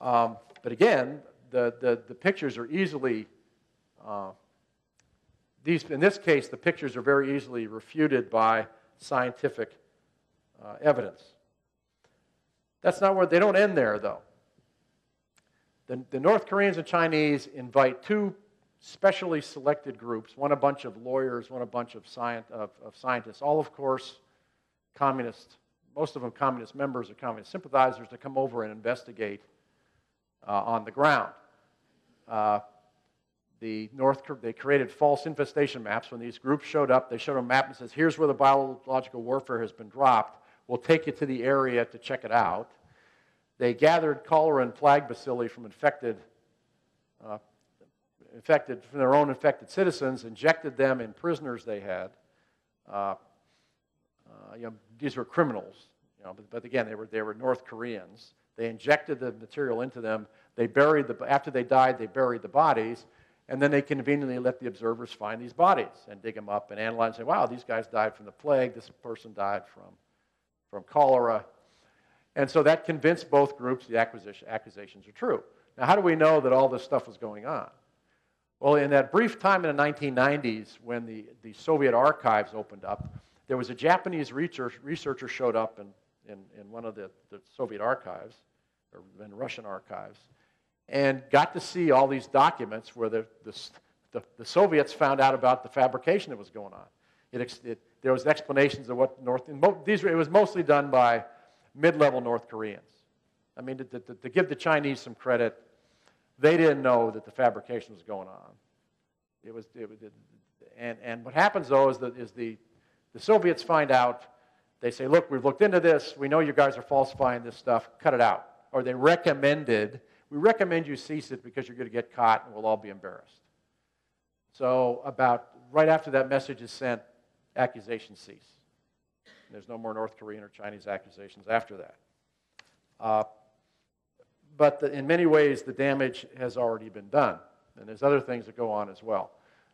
Um, but again, the, the, the, pictures are easily, uh, these, in this case, the pictures are very easily refuted by scientific uh, evidence. That's not where, they don't end there, though. The, the North Koreans and Chinese invite two specially selected groups, one a bunch of lawyers, one a bunch of, of, of scientists, all, of course, communist, most of them communist members or communist sympathizers, to come over and investigate uh, on the ground. Uh, the North, they created false infestation maps. When these groups showed up, they showed a map and says, here's where the biological warfare has been dropped. We'll take you to the area to check it out. They gathered cholera and plague bacilli from infected uh, infected from their own infected citizens, injected them in prisoners they had. Uh, uh, you know, these were criminals, you know, but, but, again, they were, they were North Koreans. They injected the material into them. They buried the, after they died, they buried the bodies, and then they conveniently let the observers find these bodies and dig them up and analyze and say, wow, these guys died from the plague, this person died from, from cholera. And so that convinced both groups the accusations are true. Now, how do we know that all this stuff was going on? Well, in that brief time in the 1990s when the, the Soviet archives opened up, there was a Japanese research, researcher showed up in, in, in one of the, the Soviet archives, or in Russian archives, and got to see all these documents where the, the, the, the Soviets found out about the fabrication that was going on. It, it, there was explanations of what North, these, it was mostly done by mid-level North Koreans. I mean, to, to, to give the Chinese some credit, they didn't know that the fabrication was going on. It was, it, it, and, and what happens though is that is the, the Soviets find out, they say, look, we've looked into this, we know you guys are falsifying this stuff, cut it out. Or they recommended, we recommend you cease it because you're going to get caught and we'll all be embarrassed. So about right after that message is sent, accusations cease. There's no more North Korean or Chinese accusations after that. Uh, but the, in many ways, the damage has already been done. And there's other things that go on as well.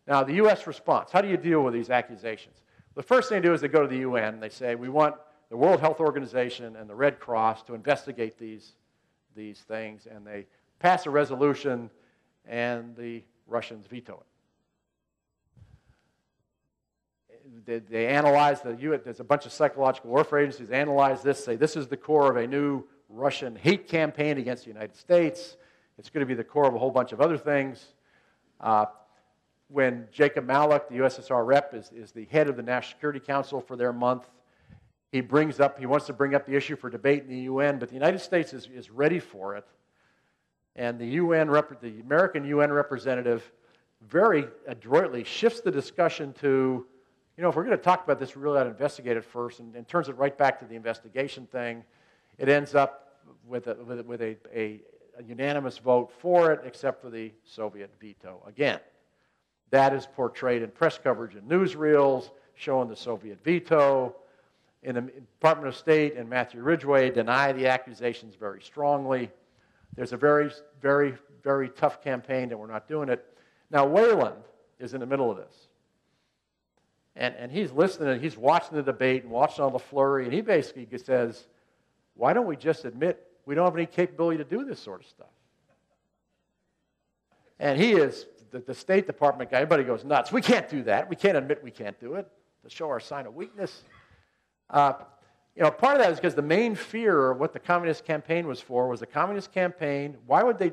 Now, the U.S. response how do you deal with these accusations? The first thing they do is they go to the UN and they say, We want the World Health Organization and the Red Cross to investigate these, these things. And they pass a resolution, and the Russians veto it. They, they analyze the UN, there's a bunch of psychological warfare agencies analyze this, say this is the core of a new Russian hate campaign against the United States. It's going to be the core of a whole bunch of other things. Uh, when Jacob Malik, the USSR rep, is, is the head of the National Security Council for their month, he brings up, he wants to bring up the issue for debate in the UN, but the United States is, is ready for it. And the UN, rep, the American UN representative very adroitly shifts the discussion to, you know, if we're going to talk about this, we really ought to investigate it first, and, and turns it right back to the investigation thing. It ends up with a, with, a, with a, a, a unanimous vote for it, except for the Soviet veto again. That is portrayed in press coverage and newsreels, showing the Soviet veto. In the Department of State and Matthew Ridgway deny the accusations very strongly. There's a very, very, very tough campaign that we're not doing it. Now, Weyland is in the middle of this. And, and he's listening and he's watching the debate and watching all the flurry, and he basically says, why don't we just admit we don't have any capability to do this sort of stuff? And he is, the, the State Department guy, everybody goes nuts. We can't do that. We can't admit we can't do it to show our sign of weakness. Uh, you know, part of that is because the main fear of what the communist campaign was for was the communist campaign. Why would they?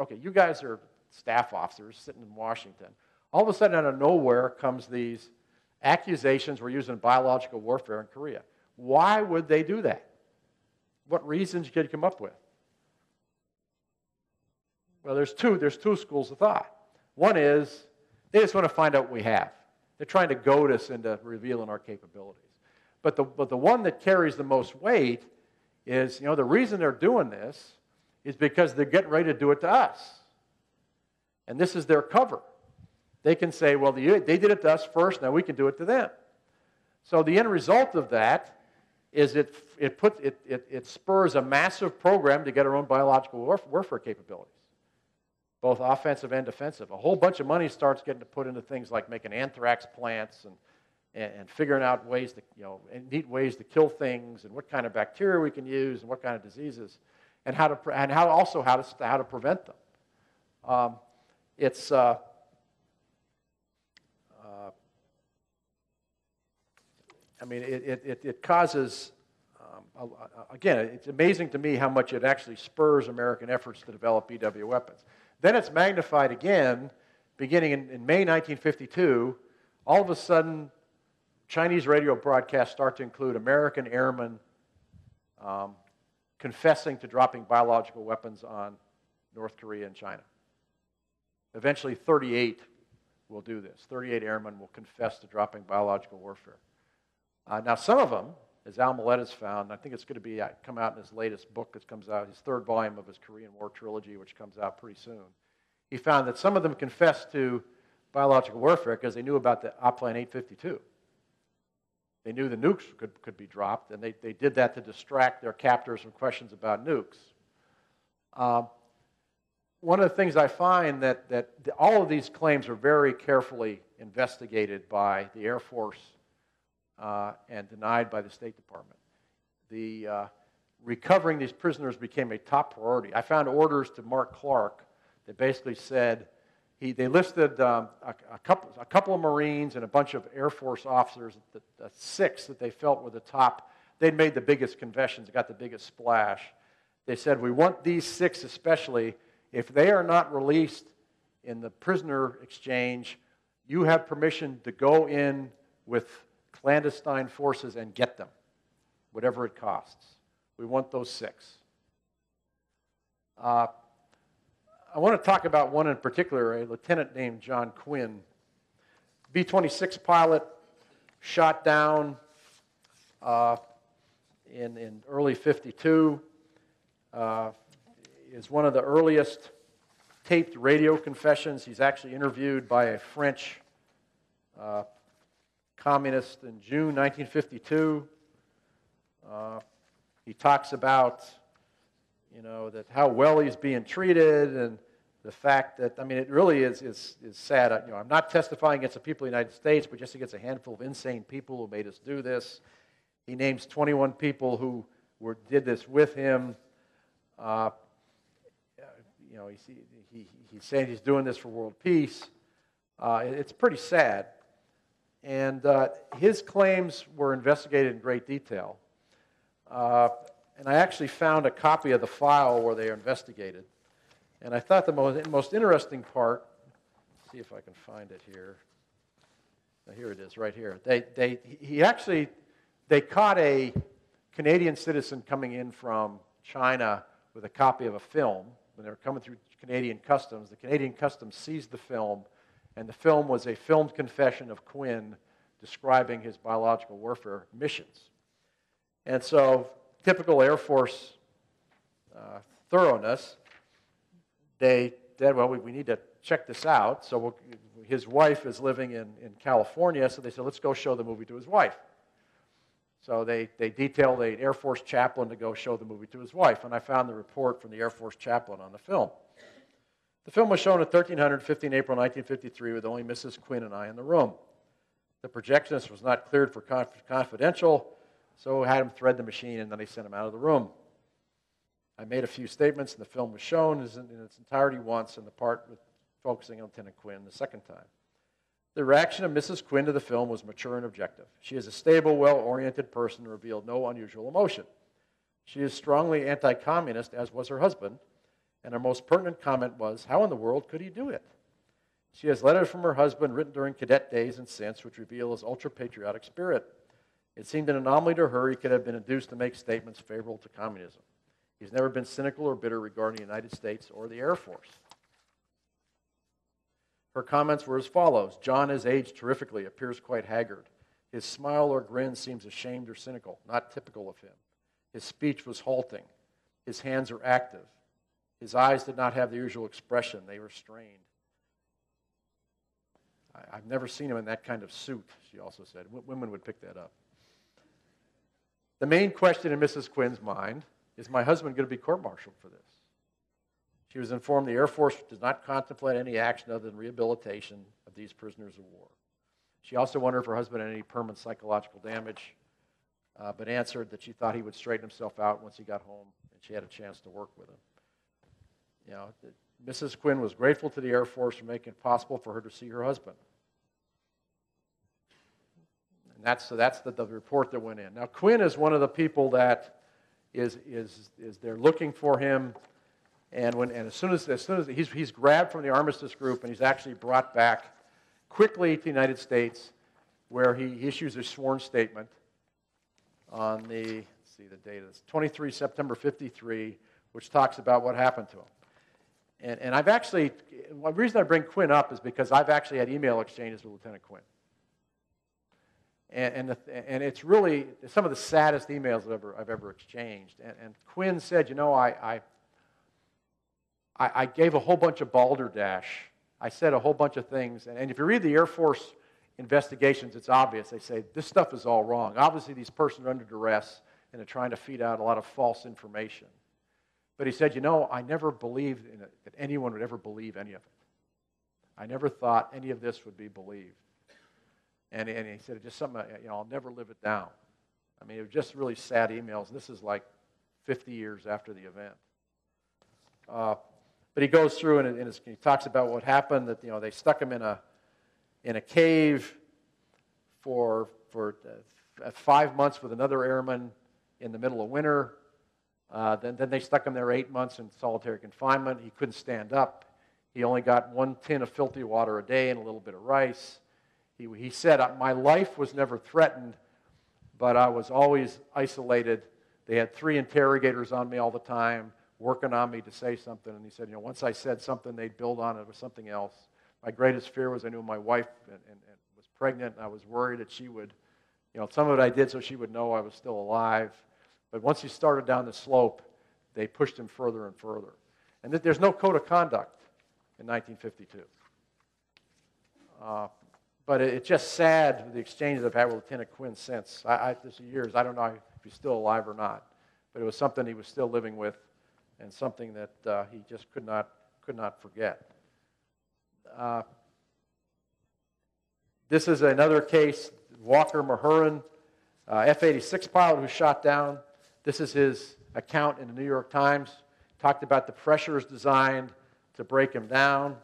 Okay, you guys are staff officers sitting in Washington. All of a sudden, out of nowhere, comes these accusations we're using biological warfare in Korea. Why would they do that? What reasons could you come up with? Well, there's two, there's two schools of thought. One is they just want to find out what we have. They're trying to goad us into revealing our capabilities. But the, but the one that carries the most weight is, you know, the reason they're doing this is because they're getting ready to do it to us. And this is their cover. They can say, well, they did it to us first, now we can do it to them. So the end result of that is it, it, put, it, it, it spurs a massive program to get our own biological warfare capabilities, both offensive and defensive. A whole bunch of money starts getting put into things like making anthrax plants and and, and figuring out ways to, you know, neat ways to kill things and what kind of bacteria we can use and what kind of diseases and how to, and how also how to, how to prevent them. Um, it's, uh, uh, I mean, it, it, it causes, um, again, it's amazing to me how much it actually spurs American efforts to develop BW weapons. Then it's magnified again, beginning in, in May 1952. All of a sudden, Chinese radio broadcasts start to include American airmen um, confessing to dropping biological weapons on North Korea and China. Eventually, 38 will do this. 38 airmen will confess to dropping biological warfare. Uh, now, some of them, as Al Millett has found, I think it's going to be uh, come out in his latest book that comes out, his third volume of his Korean War trilogy, which comes out pretty soon. He found that some of them confessed to biological warfare because they knew about the Opplan 852. They knew the nukes could, could be dropped, and they, they did that to distract their captors from questions about nukes. Um, one of the things I find that, that all of these claims are very carefully investigated by the Air Force uh, and denied by the State Department. The uh, recovering these prisoners became a top priority. I found orders to Mark Clark that basically said he, they listed um, a, a, couple, a couple of Marines and a bunch of Air Force officers, the, the six that they felt were the top. They'd made the biggest confessions, got the biggest splash. They said, We want these six especially if they are not released in the prisoner exchange, you have permission to go in with clandestine forces and get them, whatever it costs. We want those six. Uh, I want to talk about one in particular, a lieutenant named John Quinn. B 26 pilot, shot down uh, in, in early 52. Uh, is one of the earliest taped radio confessions. He's actually interviewed by a French uh, communist in June 1952. Uh, he talks about, you know, that how well he's being treated and the fact that, I mean, it really is, is, is sad. You know, I'm not testifying against the people of the United States, but just against a handful of insane people who made us do this. He names 21 people who were, did this with him. Uh, you know, he's, he, he's saying he's doing this for world peace. Uh, it's pretty sad. And uh, his claims were investigated in great detail. Uh, and I actually found a copy of the file where they investigated. And I thought the most, most interesting part, see if I can find it here. Now, here it is, right here. They, they, he actually, they caught a Canadian citizen coming in from China with a copy of a film when they were coming through Canadian customs. The Canadian customs seized the film, and the film was a filmed confession of Quinn describing his biological warfare missions. And so, typical Air Force uh, thoroughness, they said, well, we, we, need to check this out. So we'll, his wife is living in, in California, so they said, let's go show the movie to his wife. So they, they detailed an Air Force chaplain to go show the movie to his wife, and I found the report from the Air Force chaplain on the film. The film was shown at 1300, 15 April 1953, with only Mrs. Quinn and I in the room. The projectionist was not cleared for conf- confidential, so I had him thread the machine, and then I sent him out of the room. I made a few statements, and the film was shown in its entirety once, and the part with focusing on Lieutenant Quinn the second time. The reaction of Mrs. Quinn to the film was mature and objective. She is a stable, well oriented person and revealed no unusual emotion. She is strongly anti communist, as was her husband, and her most pertinent comment was, How in the world could he do it? She has letters from her husband written during cadet days and since, which reveal his ultra patriotic spirit. It seemed an anomaly to her he could have been induced to make statements favorable to communism. He's never been cynical or bitter regarding the United States or the Air Force. Her comments were as follows John has aged terrifically, appears quite haggard. His smile or grin seems ashamed or cynical, not typical of him. His speech was halting. His hands are active. His eyes did not have the usual expression, they were strained. I, have never seen him in that kind of suit, she also said. W- women would pick that up. The main question in Mrs. Quinn's mind is my husband going to be court martialed for this? She was informed the Air Force does not contemplate any action other than rehabilitation of these prisoners of war. She also wondered if her husband had any permanent psychological damage, uh, but answered that she thought he would straighten himself out once he got home and she had a chance to work with him. You know, Mrs. Quinn was grateful to the Air Force for making it possible for her to see her husband. And that's, that's the, the report that went in. Now, Quinn is one of the people that is, is, is they're looking for him. And, when, and as soon as, as soon as he's, he's grabbed from the armistice group and he's actually brought back quickly to the United States, where he issues a sworn statement on the, see the date, it's 23 September 53, which talks about what happened to him. And, and I've actually, the reason I bring Quinn up is because I've actually had email exchanges with Lieutenant Quinn. And, and, the, and it's really some of the saddest emails I've ever, I've ever exchanged. And, and Quinn said, You know, I, I, I gave a whole bunch of balderdash. I said a whole bunch of things. And, and if you read the Air Force investigations, it's obvious. They say this stuff is all wrong. Obviously, these persons are under duress and they're trying to feed out a lot of false information. But he said, You know, I never believed that anyone would ever believe any of it. I never thought any of this would be believed. And, and he said, just something, you know, I'll never live it down. I mean, it was just really sad emails. This is like 50 years after the event. Uh, but he goes through and, and he talks about what happened, that, you know, they stuck him in a, in a cave for, for uh, five months with another airman in the middle of winter. Uh, then, then they stuck him there eight months in solitary confinement. He couldn't stand up. He only got one tin of filthy water a day and a little bit of rice. He, he said, My life was never threatened, but I was always isolated. They had three interrogators on me all the time, working on me to say something. And he said, You know, once I said something, they'd build on it with something else. My greatest fear was I knew my wife and, and, and was pregnant, and I was worried that she would, you know, some of it I did so she would know I was still alive. But once he started down the slope, they pushed him further and further. And there's no code of conduct in 1952. Uh, but it's just sad the exchanges I've had with Lieutenant Quinn since. I, I, this years. I don't know if he's still alive or not, but it was something he was still living with, and something that uh, he just could not could not forget. Uh, this is another case. Walker Mahurin, uh, F-86 pilot who shot down this is his account in the New York Times. Talked about the pressures designed to break him down.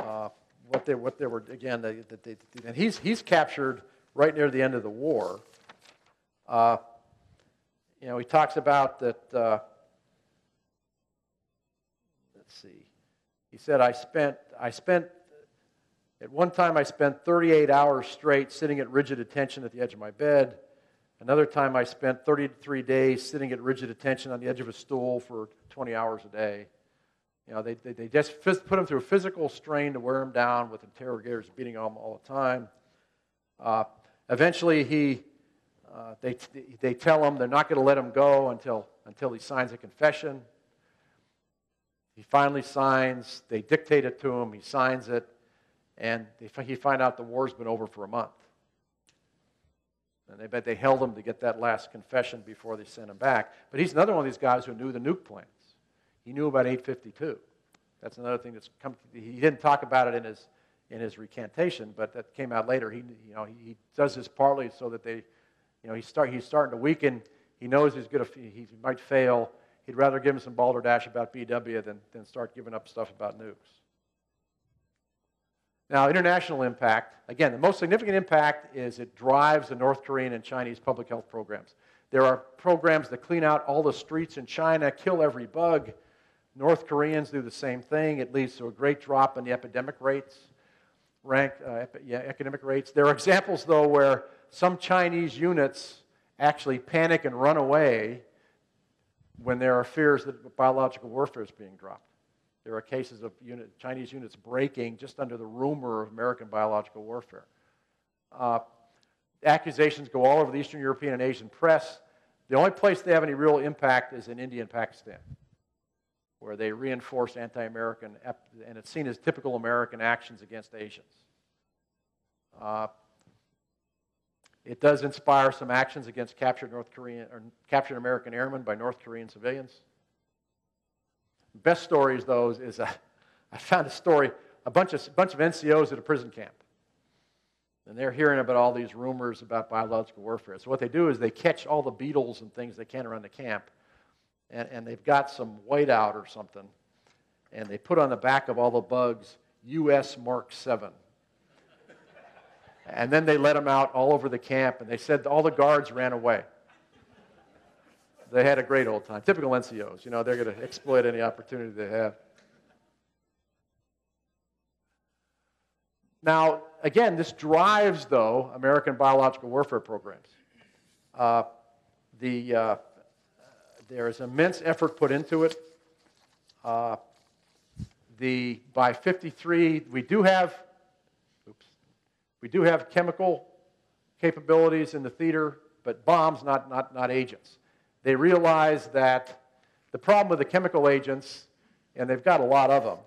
Uh, what they what they were again, they, they, and he's he's captured right near the end of the war. Uh, you know, he talks about that. Uh, let's see. He said, "I spent I spent at one time I spent 38 hours straight sitting at rigid attention at the edge of my bed." Another time I spent 33 days sitting at rigid attention on the edge of a stool for 20 hours a day. You know, they, they, they just put him through physical strain to wear him down with interrogators beating on him all the time. Uh, eventually, he, uh, they, they tell him they're not going to let him go until, until he signs a confession. He finally signs. They dictate it to him. He signs it. And they, he find out the war's been over for a month. And they bet they held him to get that last confession before they sent him back. But he's another one of these guys who knew the nuke plans. He knew about 852. That's another thing that's come. He didn't talk about it in his in his recantation, but that came out later. He you know he, he does this partly so that they, you know, he start he's starting to weaken. He knows he's to he might fail. He'd rather give him some balderdash about BW than, than start giving up stuff about nukes. Now, international impact, again, the most significant impact is it drives the North Korean and Chinese public health programs. There are programs that clean out all the streets in China, kill every bug. North Koreans do the same thing. It leads to a great drop in the epidemic rates, rank, uh, yeah, epidemic rates. There are examples, though, where some Chinese units actually panic and run away when there are fears that biological warfare is being dropped. There are cases of unit, Chinese units breaking just under the rumor of American biological warfare. Uh, accusations go all over the Eastern European and Asian press. The only place they have any real impact is in India and Pakistan, where they reinforce anti American, and it's seen as typical American actions against Asians. Uh, it does inspire some actions against captured North Korean or captured American airmen by North Korean civilians. Best stories, though, is, a, I found a story, a bunch of, bunch of NCOs at a prison camp. And they're hearing about all these rumors about biological warfare. So what they do is they catch all the beetles and things they can around the camp, and, and they've got some whiteout or something, and they put on the back of all the bugs U.S. Mark 7. And then they let them out all over the camp, and they said all the guards ran away. They had a great old time. Typical NCOs, you know, they're going to exploit any opportunity they have. Now, again, this drives, though, American biological warfare programs. Uh, the, uh, there is immense effort put into it. Uh, the, by 53, we do have, oops, we do have chemical capabilities in the theater, but bombs, not, not, not agents. They realize that the problem with the chemical agents, and they've got a lot of them,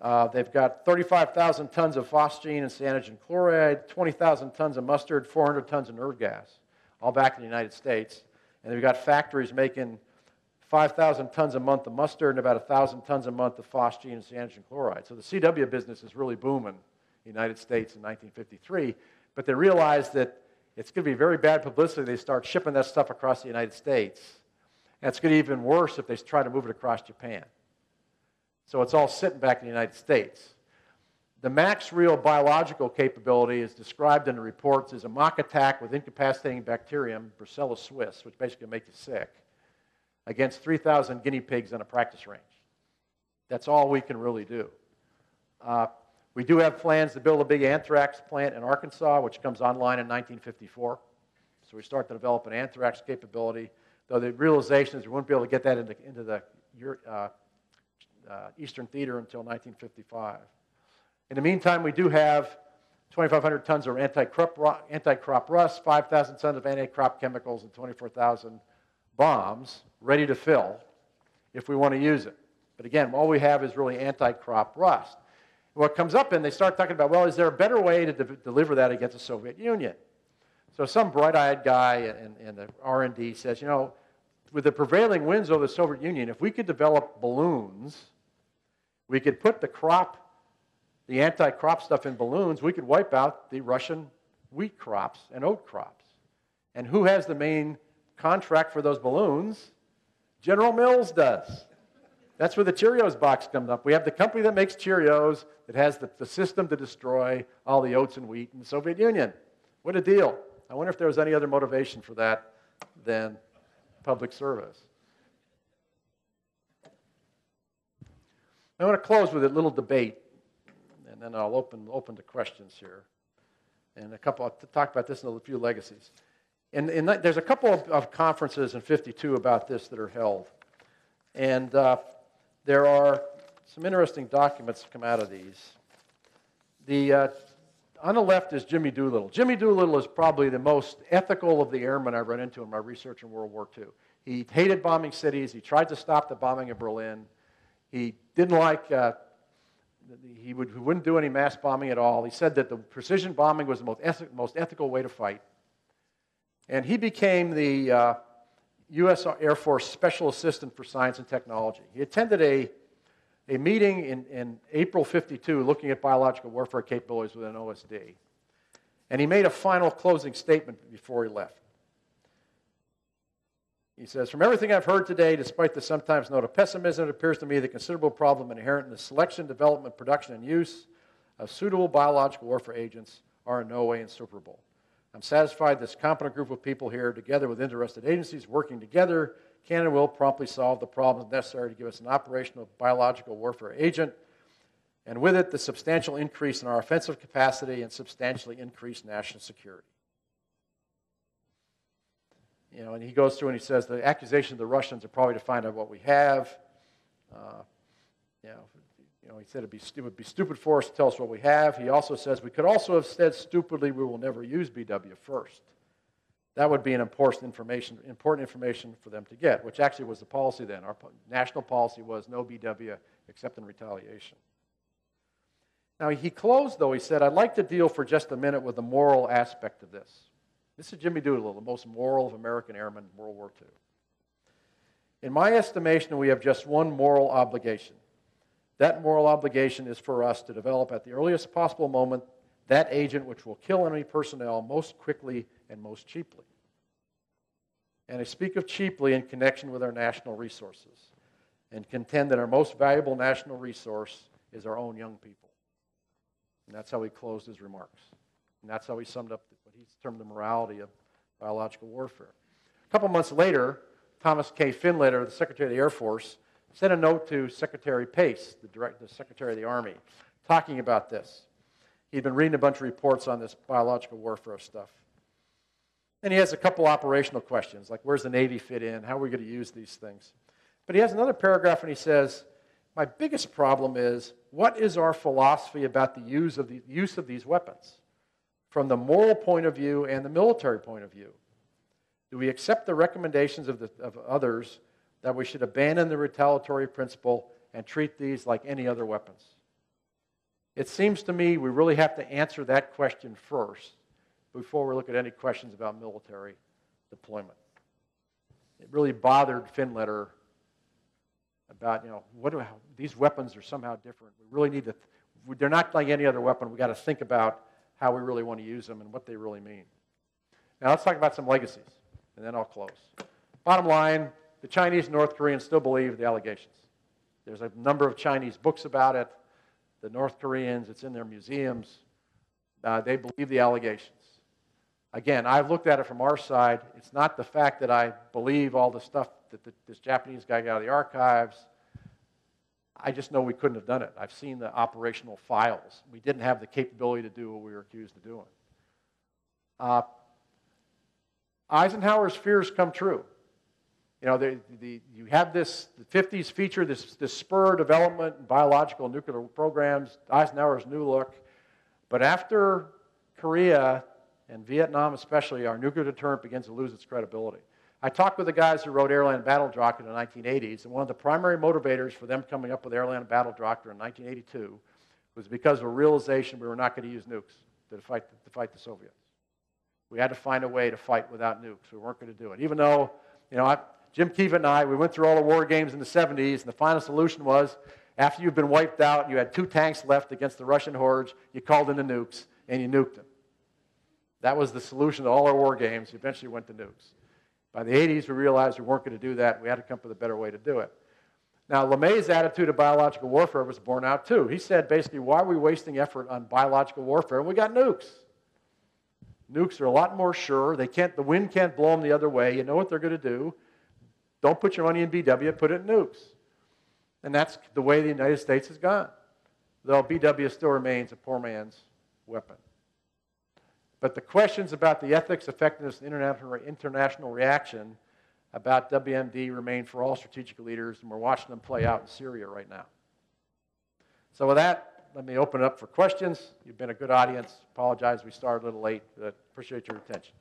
uh, they've got 35,000 tons of phosgene and cyanogen chloride, 20,000 tons of mustard, 400 tons of nerve gas, all back in the United States. And they've got factories making 5,000 tons a month of mustard and about 1,000 tons a month of phosgene and cyanogen chloride. So the CW business is really booming in the United States in 1953. But they realize that it's going to be very bad publicity. They start shipping that stuff across the United States. And it's going to be even worse if they try to move it across Japan. So it's all sitting back in the United States. The max real biological capability is described in the reports as a mock attack with incapacitating bacterium, Brucella suis, which basically makes you sick, against 3,000 guinea pigs on a practice range. That's all we can really do. Uh, we do have plans to build a big anthrax plant in Arkansas, which comes online in 1954. So we start to develop an anthrax capability, though the realization is we won't be able to get that into, into the uh, uh, Eastern Theater until 1955. In the meantime, we do have 2,500 tons of anti-crop, anti-crop rust, 5,000 tons of anti-crop chemicals, and 24,000 bombs ready to fill if we want to use it. But again, all we have is really anti-crop rust. What comes up and they start talking about, well, is there a better way to de- deliver that against the Soviet Union? So some bright-eyed guy in, in the R&D says, you know, with the prevailing winds over the Soviet Union, if we could develop balloons we could put the crop, the anti crop stuff in balloons. We could wipe out the Russian wheat crops and oat crops. And who has the main contract for those balloons? General Mills does. That's where the Cheerios box comes up. We have the company that makes Cheerios that has the, the system to destroy all the oats and wheat in the Soviet Union. What a deal. I wonder if there was any other motivation for that than public service. I want to close with a little debate, then I'll open, open to questions here. And a couple, I'll talk about this in a few legacies. And, and there's a couple of, of, conferences in 52 about this that are held. And uh, there are some interesting documents come out of these. The, uh, on the left is Jimmy Doolittle. Jimmy Doolittle is probably the most ethical of the airmen I've run into in my research in World War II. He hated bombing cities. He tried to stop the bombing of Berlin. He didn't like, uh, he, would, he wouldn't do any mass bombing at all. He said that the precision bombing was the most, eth- most ethical way to fight. And he became the uh, U.S. Air Force Special Assistant for Science and Technology. He attended a, a meeting in, in April 52 looking at biological warfare capabilities within OSD. And he made a final closing statement before he left. He says, From everything I've heard today, despite the sometimes note of pessimism, it appears to me the considerable problem inherent in the selection, development, production, and use of suitable biological warfare agents are in no way insuperable. I'm satisfied this competent group of people here, together with interested agencies working together, can and will promptly solve the problems necessary to give us an operational biological warfare agent, and with it, the substantial increase in our offensive capacity and substantially increased national security. You know, and he goes through and he says the accusation of the Russians are probably to find out what we have. Uh, you, know, you know, he said be, it would be stupid for us to tell us what we have. He also says we could also have said stupidly we will never use BW first. That would be an important information, important information for them to get, which actually was the policy then. Our national policy was no BW except in retaliation. Now, he closed, though, he said, I'd like to deal for just a minute with the moral aspect of this. This is Jimmy Doolittle, the most moral of American airmen in World War II. In my estimation, we have just one moral obligation. That moral obligation is for us to develop at the earliest possible moment that agent which will kill enemy personnel most quickly and most cheaply. And I speak of cheaply in connection with our national resources and contend that our most valuable national resource is our own young people. And that's how he closed his remarks. And that's how he summed up what he's termed the morality of biological warfare. A couple months later, Thomas K. Finletter, the Secretary of the Air Force, sent a note to Secretary Pace, the, the Secretary of the Army, talking about this. He'd been reading a bunch of reports on this biological warfare stuff. And he has a couple operational questions, like where's the Navy fit in? How are we going to use these things? But he has another paragraph and he says, My biggest problem is what is our philosophy about the use of, the, use of these weapons from the moral point of view and the military point of view? Do we accept the recommendations of, the, of others that we should abandon the retaliatory principle and treat these like any other weapons? It seems to me we really have to answer that question first before we look at any questions about military deployment. It really bothered Finletter about, you know, what do, these weapons are somehow different. We really need to, they're not like any other weapon. We've got to think about how we really want to use them and what they really mean. Now let's talk about some legacies, and then I'll close. Bottom line, the Chinese and North Koreans still believe the allegations. There's a number of Chinese books about it. The North Koreans, it's in their museums. Uh, they believe the allegations. Again, I've looked at it from our side. It's not the fact that I believe all the stuff that the, this Japanese guy got out of the archives. I just know we couldn't have done it. I've seen the operational files. We didn't have the capability to do what we were accused of doing. Uh, Eisenhower's fears come true. You know, the, the, you have this, the 50s feature this, this spur development in biological nuclear programs, Eisenhower's new look. But after Korea and Vietnam especially, our nuclear deterrent begins to lose its credibility. I talked with the guys who wrote Airland Battle Doctrine in the 1980s, and one of the primary motivators for them coming up with Airland Battle Doctrine in 1982 was because of a realization we were not going to use nukes to fight, to fight the Soviets. We had to find a way to fight without nukes. We weren't going to do it. Even though, you know, I, Jim Kiva and I, we went through all the war games in the 70s, and the final solution was after you've been wiped out, you had two tanks left against the Russian hordes, you called in the nukes, and you nuked them. That was the solution to all our war games. Eventually went to nukes. By the 80s, we realized we weren't going to do that. We had to come up with a better way to do it. Now, LeMay's attitude of biological warfare was borne out too. He said basically, why are we wasting effort on biological warfare? We got nukes. Nukes are a lot more sure. They can't, the wind can't blow them the other way. You know what they're going to do. Don't put your money in BW, put it in nukes. And that's the way the United States has gone. Though BW still remains a poor man's weapon. But the questions about the ethics, effectiveness, and international, international reaction about WMD remain for all strategic leaders, and we're watching them play out in Syria right now. So, with that, let me open it up for questions. You've been a good audience. Apologize we started a little late, but appreciate your attention.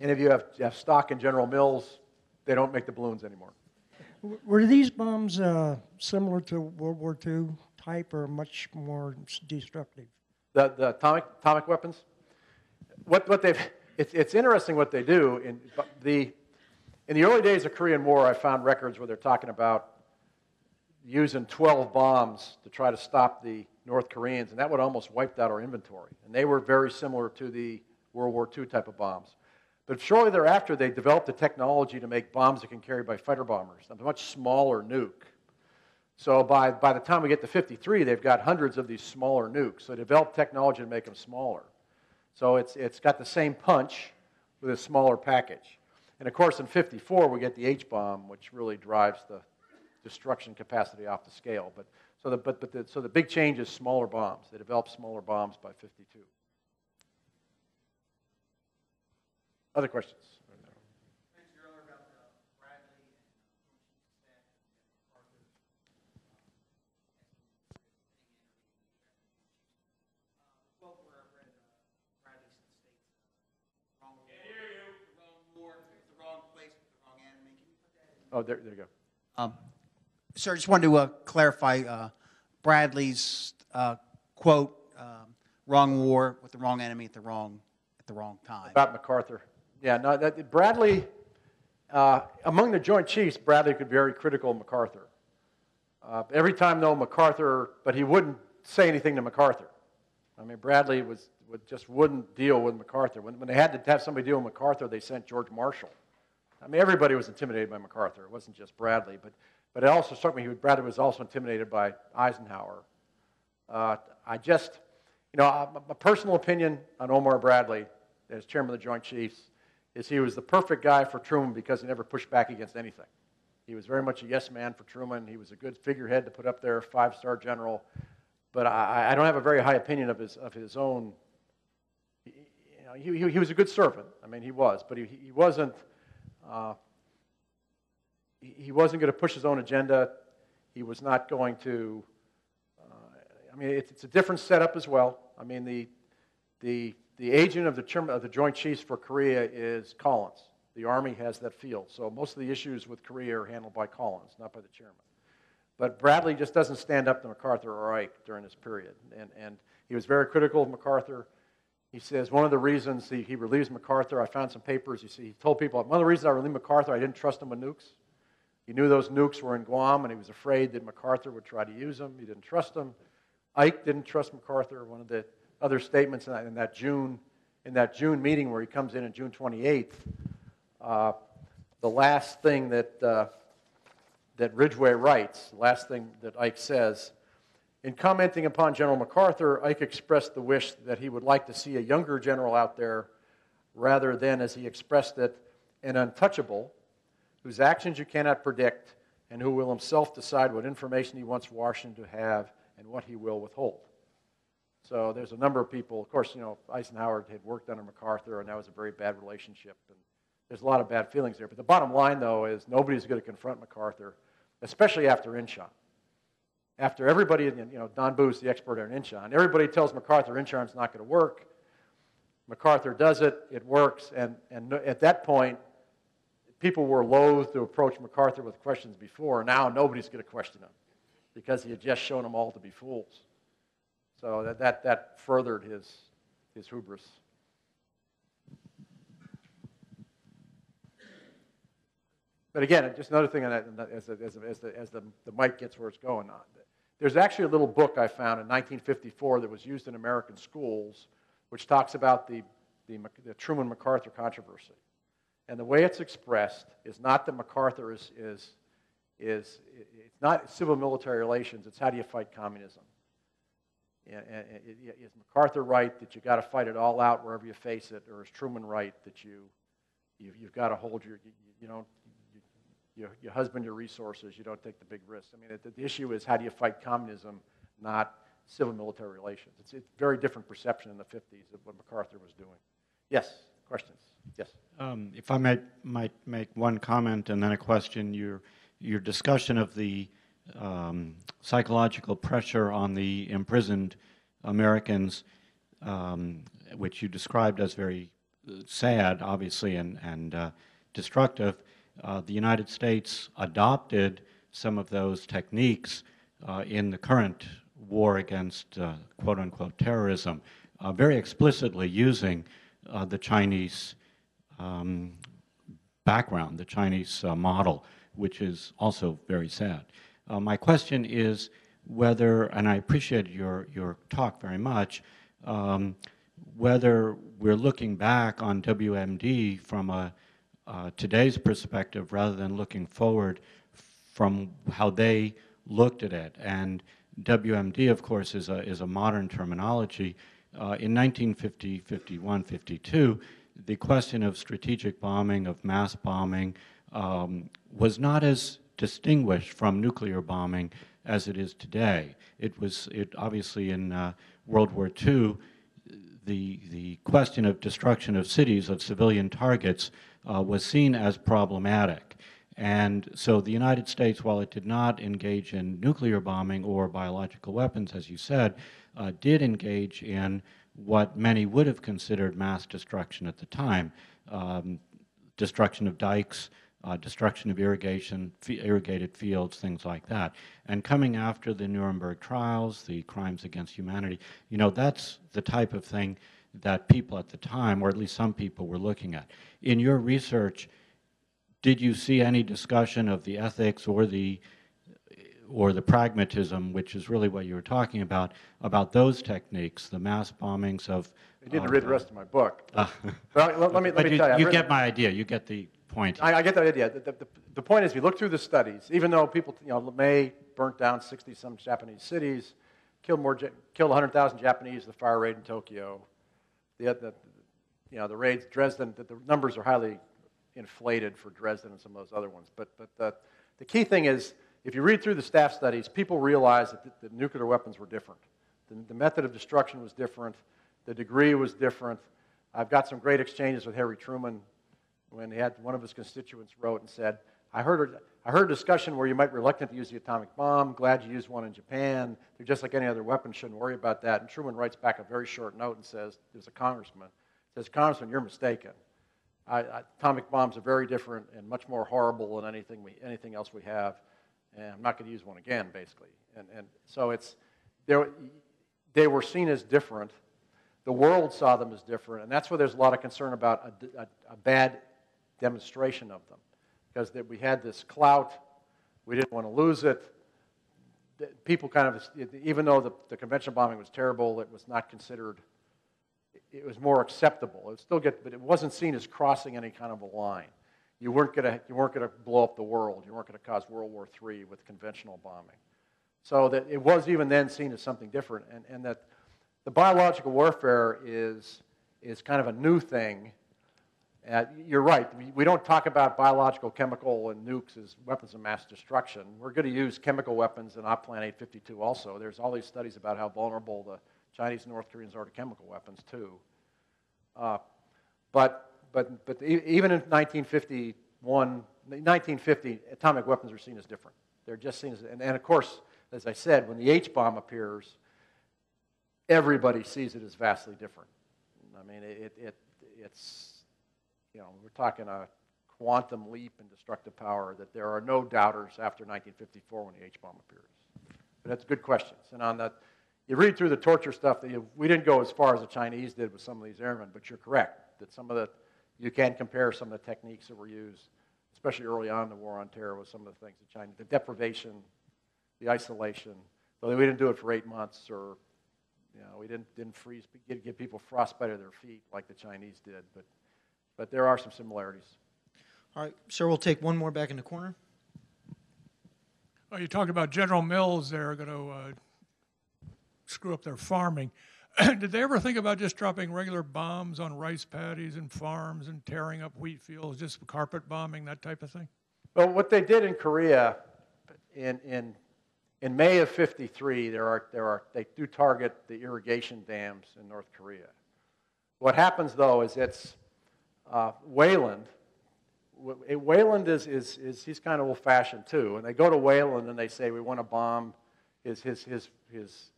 Any of you have, have stock in General Mills? They don't make the balloons anymore. Were these bombs uh, similar to World War II type or much more destructive? The, the atomic, atomic weapons? What, what they've, it's, it's interesting what they do. In the, in the early days of Korean War, I found records where they're talking about using 12 bombs to try to stop the North Koreans, and that would almost wiped out our inventory. And they were very similar to the World War II type of bombs. But shortly thereafter, they developed the technology to make bombs that can carry by fighter bombers, a much smaller nuke. So by, by the time we get to 53, they've got hundreds of these smaller nukes. So they developed technology to make them smaller. So it's, it's got the same punch with a smaller package. And of course, in 54, we get the H bomb, which really drives the destruction capacity off the scale. But, so, the, but, but the, so the big change is smaller bombs. They developed smaller bombs by 52. Other questions? Oh, there, there you go. Um, sir, I just wanted to uh, clarify uh, Bradley's uh, quote, um, wrong war with the wrong enemy at the wrong at the wrong time. About MacArthur. Yeah, no, that, Bradley, uh, among the Joint Chiefs, Bradley could be very critical of MacArthur. Uh, every time, though, MacArthur, but he wouldn't say anything to MacArthur. I mean, Bradley was, would, just wouldn't deal with MacArthur. When, when they had to have somebody deal with MacArthur, they sent George Marshall. I mean, everybody was intimidated by MacArthur. It wasn't just Bradley, but, but it also struck me he, Bradley was also intimidated by Eisenhower. Uh, I just, you know, uh, my personal opinion on Omar Bradley as chairman of the Joint Chiefs is he was the perfect guy for Truman because he never pushed back against anything. He was very much a yes man for Truman. He was a good figurehead to put up there, five star general. But I, I, don't have a very high opinion of his, of his own. He, he, he was a good servant. I mean, he was, but he, he wasn't. Uh, he wasn't going to push his own agenda. He was not going to. Uh, I mean, it's, it's, a different setup as well. I mean, the, the, the agent of the, of the Joint Chiefs for Korea is Collins. The Army has that field. So most of the issues with Korea are handled by Collins, not by the chairman. But Bradley just doesn't stand up to MacArthur or Ike during this period. And, and he was very critical of MacArthur. He says one of the reasons he, he relieves MacArthur, I found some papers, you see, he told people, one of the reasons I relieved MacArthur, I didn't trust him with nukes. He knew those nukes were in Guam, and he was afraid that MacArthur would try to use them. He didn't trust them. Ike didn't trust MacArthur. One of the other statements in that, in that June, in that June meeting where he comes in on June 28th, uh, the last thing that, uh, that Ridgway writes, the last thing that Ike says, in commenting upon General MacArthur, Ike expressed the wish that he would like to see a younger general out there rather than, as he expressed it, an untouchable whose actions you cannot predict, and who will himself decide what information he wants Washington to have and what he will withhold. So there's a number of people. Of course, you know, Eisenhower had worked under MacArthur, and that was a very bad relationship. And there's a lot of bad feelings there. But the bottom line, though, is nobody's going to confront MacArthur, especially after Inchon. After everybody, you know, Don Booth, the expert on Inchon, everybody tells MacArthur Inchon's not going to work. MacArthur does it, it works, and, and at that point, people were loath to approach MacArthur with questions before. Now nobody's going to question him because he had just shown them all to be fools. So that, that, that furthered his, his hubris. But again, just another thing on that, as, the, as, the, as, the, as the, the mic gets where it's going on. There's actually a little book I found in 1954 that was used in American schools, which talks about the, the, the Truman MacArthur controversy. And the way it's expressed is not that MacArthur is, is, is it's not civil military relations, it's how do you fight communism. Is MacArthur right that you've got to fight it all out wherever you face it, or is Truman right that you, you've, you've got to hold your, you, you don't, you, you, husband your resources, you don't take the big risks. I mean, the, the issue is how do you fight communism, not civil military relations. It's a very different perception in the 50s of what MacArthur was doing. Yes, questions? Yes. Um, if I might, might make one comment and then a question, your, your discussion of the um, psychological pressure on the imprisoned Americans, um, which you described as very uh, sad, obviously, and, and uh, destructive, uh, the United States adopted some of those techniques uh, in the current war against uh, quote unquote terrorism, uh, very explicitly using the Chinese um, background, the Chinese model, which is also very sad. Uh, my question is whether, and I appreciate your, your talk very much, um, whether we're looking back on WMD from a uh, today's perspective rather than looking forward from how they looked at it. And WMD, of course, is a, is a modern terminology. Uh, in 1950, 51, 52, the question of strategic bombing, of mass bombing, um, was not as distinguished from nuclear bombing as it is today. It was, it obviously in uh, World War II, the, the question of destruction of cities, of civilian targets, uh, was seen as problematic. And so the United States, while it did not engage in nuclear bombing or biological weapons, as you said, uh, did engage in what many would have considered mass destruction at the time um, destruction of dikes, uh, destruction of irrigation, irrigated fields, things like that. And coming after the Nuremberg trials, the crimes against humanity, you know, that's the type of thing that people at the time, or at least some people, were looking at. In your research, did you see any discussion of the ethics or the or the pragmatism, which is really what you were talking about, about those techniques, the mass bombings of. I didn't of, read the uh, rest of my book. uh, Well, let, let me, let but me you, tell you. I've you written- get my idea. You get the point. I, I get that idea. The, the, the point is, you look through the studies, even though people, you know, LeMay burnt down 60 some Japanese cities, killed more, killed 100,000 Japanese, the fire raid in Tokyo, the, the, you know, the raids, Dresden, the, the numbers are highly inflated for Dresden and some of those other ones. But, but the, the key thing is, if you read through the staff studies, people realize that, the, that nuclear weapons were different. The, the method of destruction was different. The degree was different. I've got some great exchanges with Harry Truman when he had one of his constituents wrote and said, I heard, a, I heard a discussion where you might be reluctant to use the atomic bomb. Glad you used one in Japan. They're just like any other weapon. Shouldn't worry about that. And Truman writes back a very short note and says, there's a congressman, says, Congressman, you're mistaken. I, I, atomic bombs are very different and much more horrible than anything, we, anything else we have. And I'm not going to use one again, basically. And, and so it's, they were seen as different. The world saw them as different. And that's where there's a lot of concern about a, a, a bad demonstration of them. Because we had this clout, we didn't want to lose it. People kind of, even though the, the conventional bombing was terrible, it was not considered, it was more acceptable. It still get, but it wasn't seen as crossing any kind of a line. You weren't going to, you weren't going to blow up the world. You weren't going to cause World War III with conventional bombing. So that it was even then seen as something different, and, and that the biological warfare is, is kind of a new thing. Uh, you're right. We, don't talk about biological, chemical, and nukes as weapons of mass destruction. We're going to use chemical weapons in Op Plan 852 also. There's all these studies about how vulnerable the Chinese and North Koreans are to chemical weapons, too. Uh, but, but, but even in 1951, 1950, atomic weapons are seen as different. They're just seen as, and, and of course, as I said, when the H bomb appears, everybody sees it as vastly different. I mean, it, it, it's, you know, we're talking a quantum leap in destructive power that there are no doubters after 1954 when the H bomb appears. But that's good questions. And on that, you read through the torture stuff, that you, we didn't go as far as the Chinese did with some of these airmen, but you're correct that some of the, you can compare some of the techniques that were used, especially early on in the war on terror, with some of the things the Chinese, the deprivation, the isolation. Though we didn't do it for eight months, or you know, we didn't didn't freeze, get, give people frostbite of their feet like the Chinese did. But but there are some similarities. All right, sir, we'll take one more back in the corner. Oh, you talked about General Mills. They're going to uh, screw up their farming. Did they ever think about just dropping regular bombs on rice paddies and farms and tearing up wheat fields, just carpet bombing, that type of thing? Well, what they did in Korea in, in, in May of 53, there are, there are, they do target the irrigation dams in North Korea. What happens, though, is it's uh, Weyland. Weyland is, is, is he's kind of old fashioned, too. And they go to Weyland and they say, we want to bomb his, his, his, his.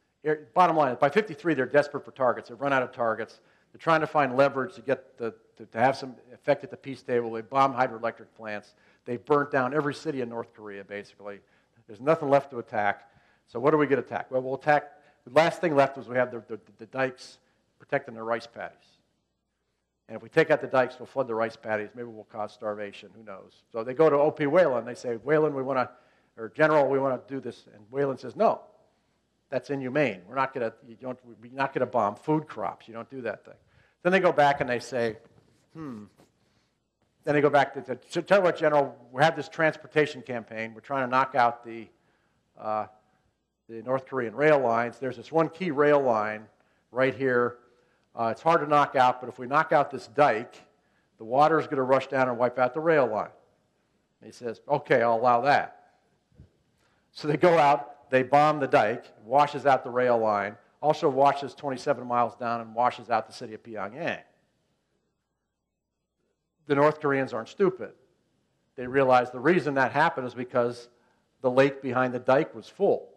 Bottom line by 53, they're desperate for targets. They've run out of targets. They're trying to find leverage to get the, to, to have some effect at the peace table. They bomb hydroelectric plants. They've burnt down every city in North Korea, basically. There's nothing left to attack. So what do we get attacked? Well, we'll attack. The last thing left was we have the, the, the dikes protecting the rice paddies. And if we take out the dikes, we'll flood the rice paddies. Maybe we'll cause starvation. Who knows? So they go to O.P. Weyland. They say, Weyland, we want to, or General, we want to do this. And Weyland says, no, that's inhumane. We're not going to, you don't, we're not going to bomb food crops. You don't do that thing. Then they go back and they say, hmm. Then they go back to, to tell you what, General, we have this transportation campaign. We're trying to knock out the, uh, the North Korean rail lines. There's this one key rail line right here. Uh, it's hard to knock out, but if we knock out this dike, the water is going to rush down and wipe out the rail line. And he says, okay, I'll allow that. So they go out, they bomb the dike, washes out the rail line, also washes 27 miles down and washes out the city of Pyongyang. The North Koreans aren't stupid. They realize the reason that happened is because the lake behind the dike was full.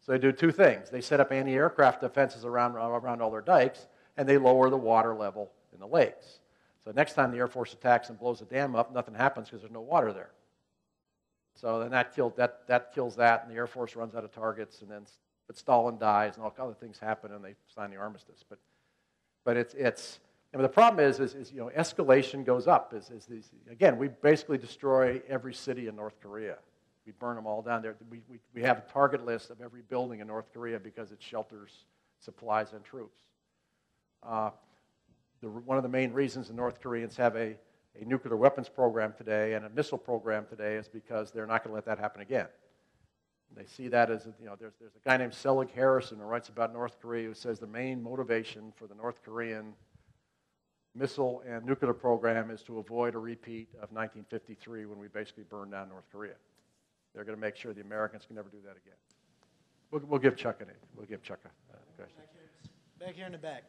So they do two things. They set up anti-aircraft defenses around, around all their dikes, and they lower the water level in the lakes. So next time the Air Force attacks and blows the dam up, nothing happens because there's no water there. So then that, killed, that, that kills that, and the Air Force runs out of targets, and then but Stalin dies, and all other things happen, and they sign the armistice. But But it's, it's I mean, the problem is, is, is, you know, escalation goes up. Is, is these, again, we basically destroy every city in North Korea. We burn them all down there. We, we, we have a target list of every building in North Korea because it shelters supplies and troops. Uh, the, one of the main reasons the North Koreans have a, a nuclear weapons program today and a missile program today is because they're not going to let that happen again. They see that as, you know, there's, there's a guy named Selig Harrison who writes about North Korea who says the main motivation for the North Korean missile and nuclear program is to avoid a repeat of 1953 when we basically burned down North Korea. They're going to make sure the Americans can never do that again. We'll, we'll give Chuck a name. We'll give Chuck a uh, question. Back here in the back.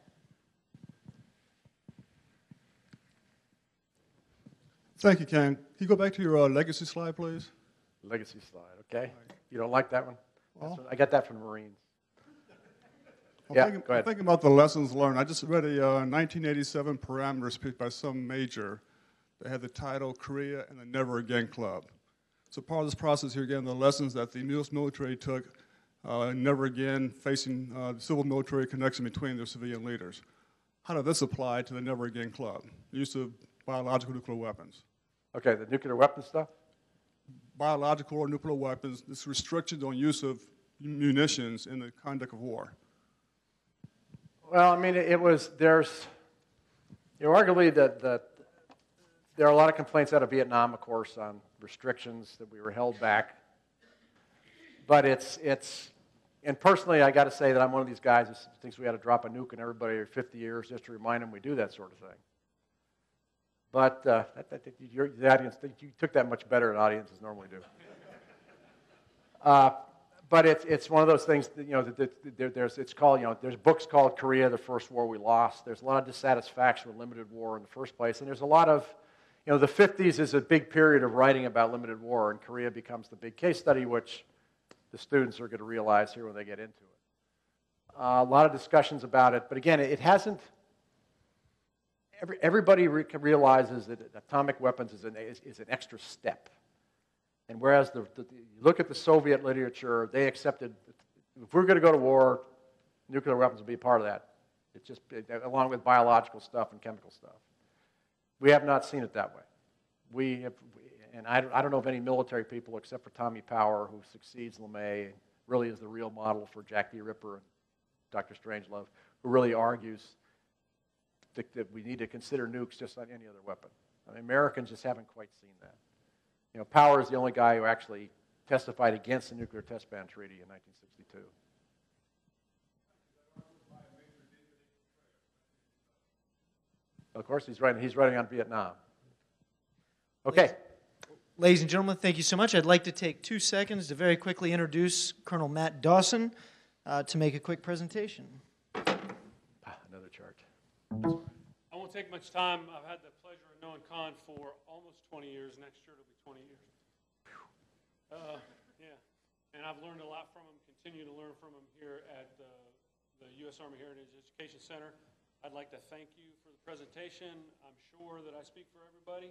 Thank you, Ken. Can you go back to your uh, legacy slide, please? Legacy slide, okay? You don't like that one? Well- I got that from the Marines. I'm Yeah, thinking, go ahead. I'm thinking about the lessons learned. I just read a uh, 1987 parameters piece by some major that had the title Korea and the Never Again Club. So part of this process here, again, the lessons that the U.S. military took, uh, never again facing uh, the civil military connection between their civilian leaders. How does this apply to the Never Again Club? The use of biological nuclear weapons. Okay, the nuclear weapon stuff? Biological or nuclear weapons, this restrictions on use of munitions in the conduct of war. Well, I mean, it, was, there's, you know, arguably that, that there are a lot of complaints out of Vietnam, of course, on restrictions that we were held back. But it's, it's, and personally, I got to say that I'm one of these guys who thinks we ought to drop a nuke on everybody every 50 years just to remind them we do that sort of thing. But uh, that, that, that, the audience, you took that much better than audiences normally do. Uh, but it's, it's one of those things that, you know, that, there, there's, it's called, you know, there's books called Korea, the first war we lost. There's a lot of dissatisfaction with limited war in the first place. And there's a lot of, you know, the 50s is a big period of writing about limited war, and Korea becomes the big case study, which the students are going to realize here when they get into it. Uh, a lot of discussions about it, but again, it hasn't, every, everybody re- realizes that atomic weapons is an, is, is an extra step. And whereas the, the, you look at the Soviet literature, they accepted if we're going to go to war, nuclear weapons will be part of that. It's just it, along with biological stuff and chemical stuff. We have not seen it that way. We have, and I, I don't know of any military people except for Tommy Power who succeeds LeMay, really is the real model for Jack D. Ripper and Dr. Strangelove, who really argues that, we need to consider nukes just like any other weapon. I mean, Americans just haven't quite seen that. You know, Power is the only guy who actually testified against the nuclear test ban treaty in 1962. Of course, he's writing, he's writing on Vietnam. Okay. Ladies and gentlemen, thank you so much. I'd like to take two seconds to very quickly introduce Colonel Matt Dawson uh, to make a quick presentation. I won't take much time. I've had the pleasure of knowing Con for almost 20 years. Next year it'll be 20 years. Uh, yeah, and I've learned a lot from him. Continue to learn from him here at the, the U.S. Army Heritage Education Center. I'd like to thank you for the presentation. I'm sure that I speak for everybody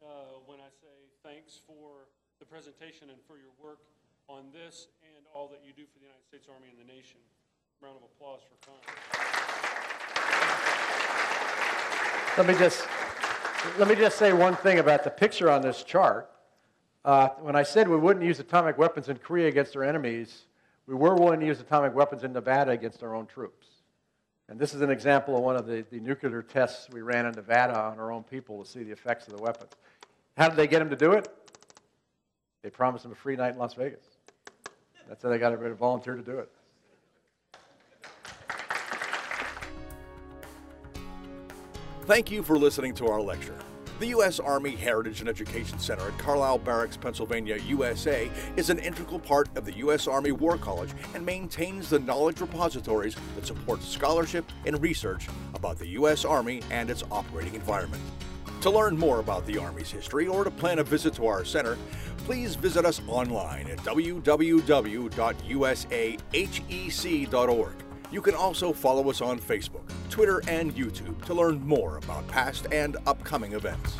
uh, when I say thanks for the presentation and for your work on this and all that you do for the United States Army and the nation. Round of applause for Con. Let me just let me just say one thing about the picture on this chart. Uh, when I said we wouldn't use atomic weapons in Korea against our enemies, we were willing to use atomic weapons in Nevada against our own troops. And this is an example of one of the, the nuclear tests we ran in Nevada on our own people to see the effects of the weapons. How did they get them to do it? They promised them a free night in Las Vegas. That's how they got everybody to volunteer to do it. Thank you for listening to our lecture. The U.S. Army Heritage and Education Center at Carlisle Barracks, Pennsylvania, USA is an integral part of the U.S. Army War College and maintains the knowledge repositories that support scholarship and research about the U.S. Army and its operating environment. To learn more about the Army's history or to plan a visit to our center, please visit us online at www.usahec.org. You can also follow us on Facebook, Twitter, and YouTube to learn more about past and upcoming events.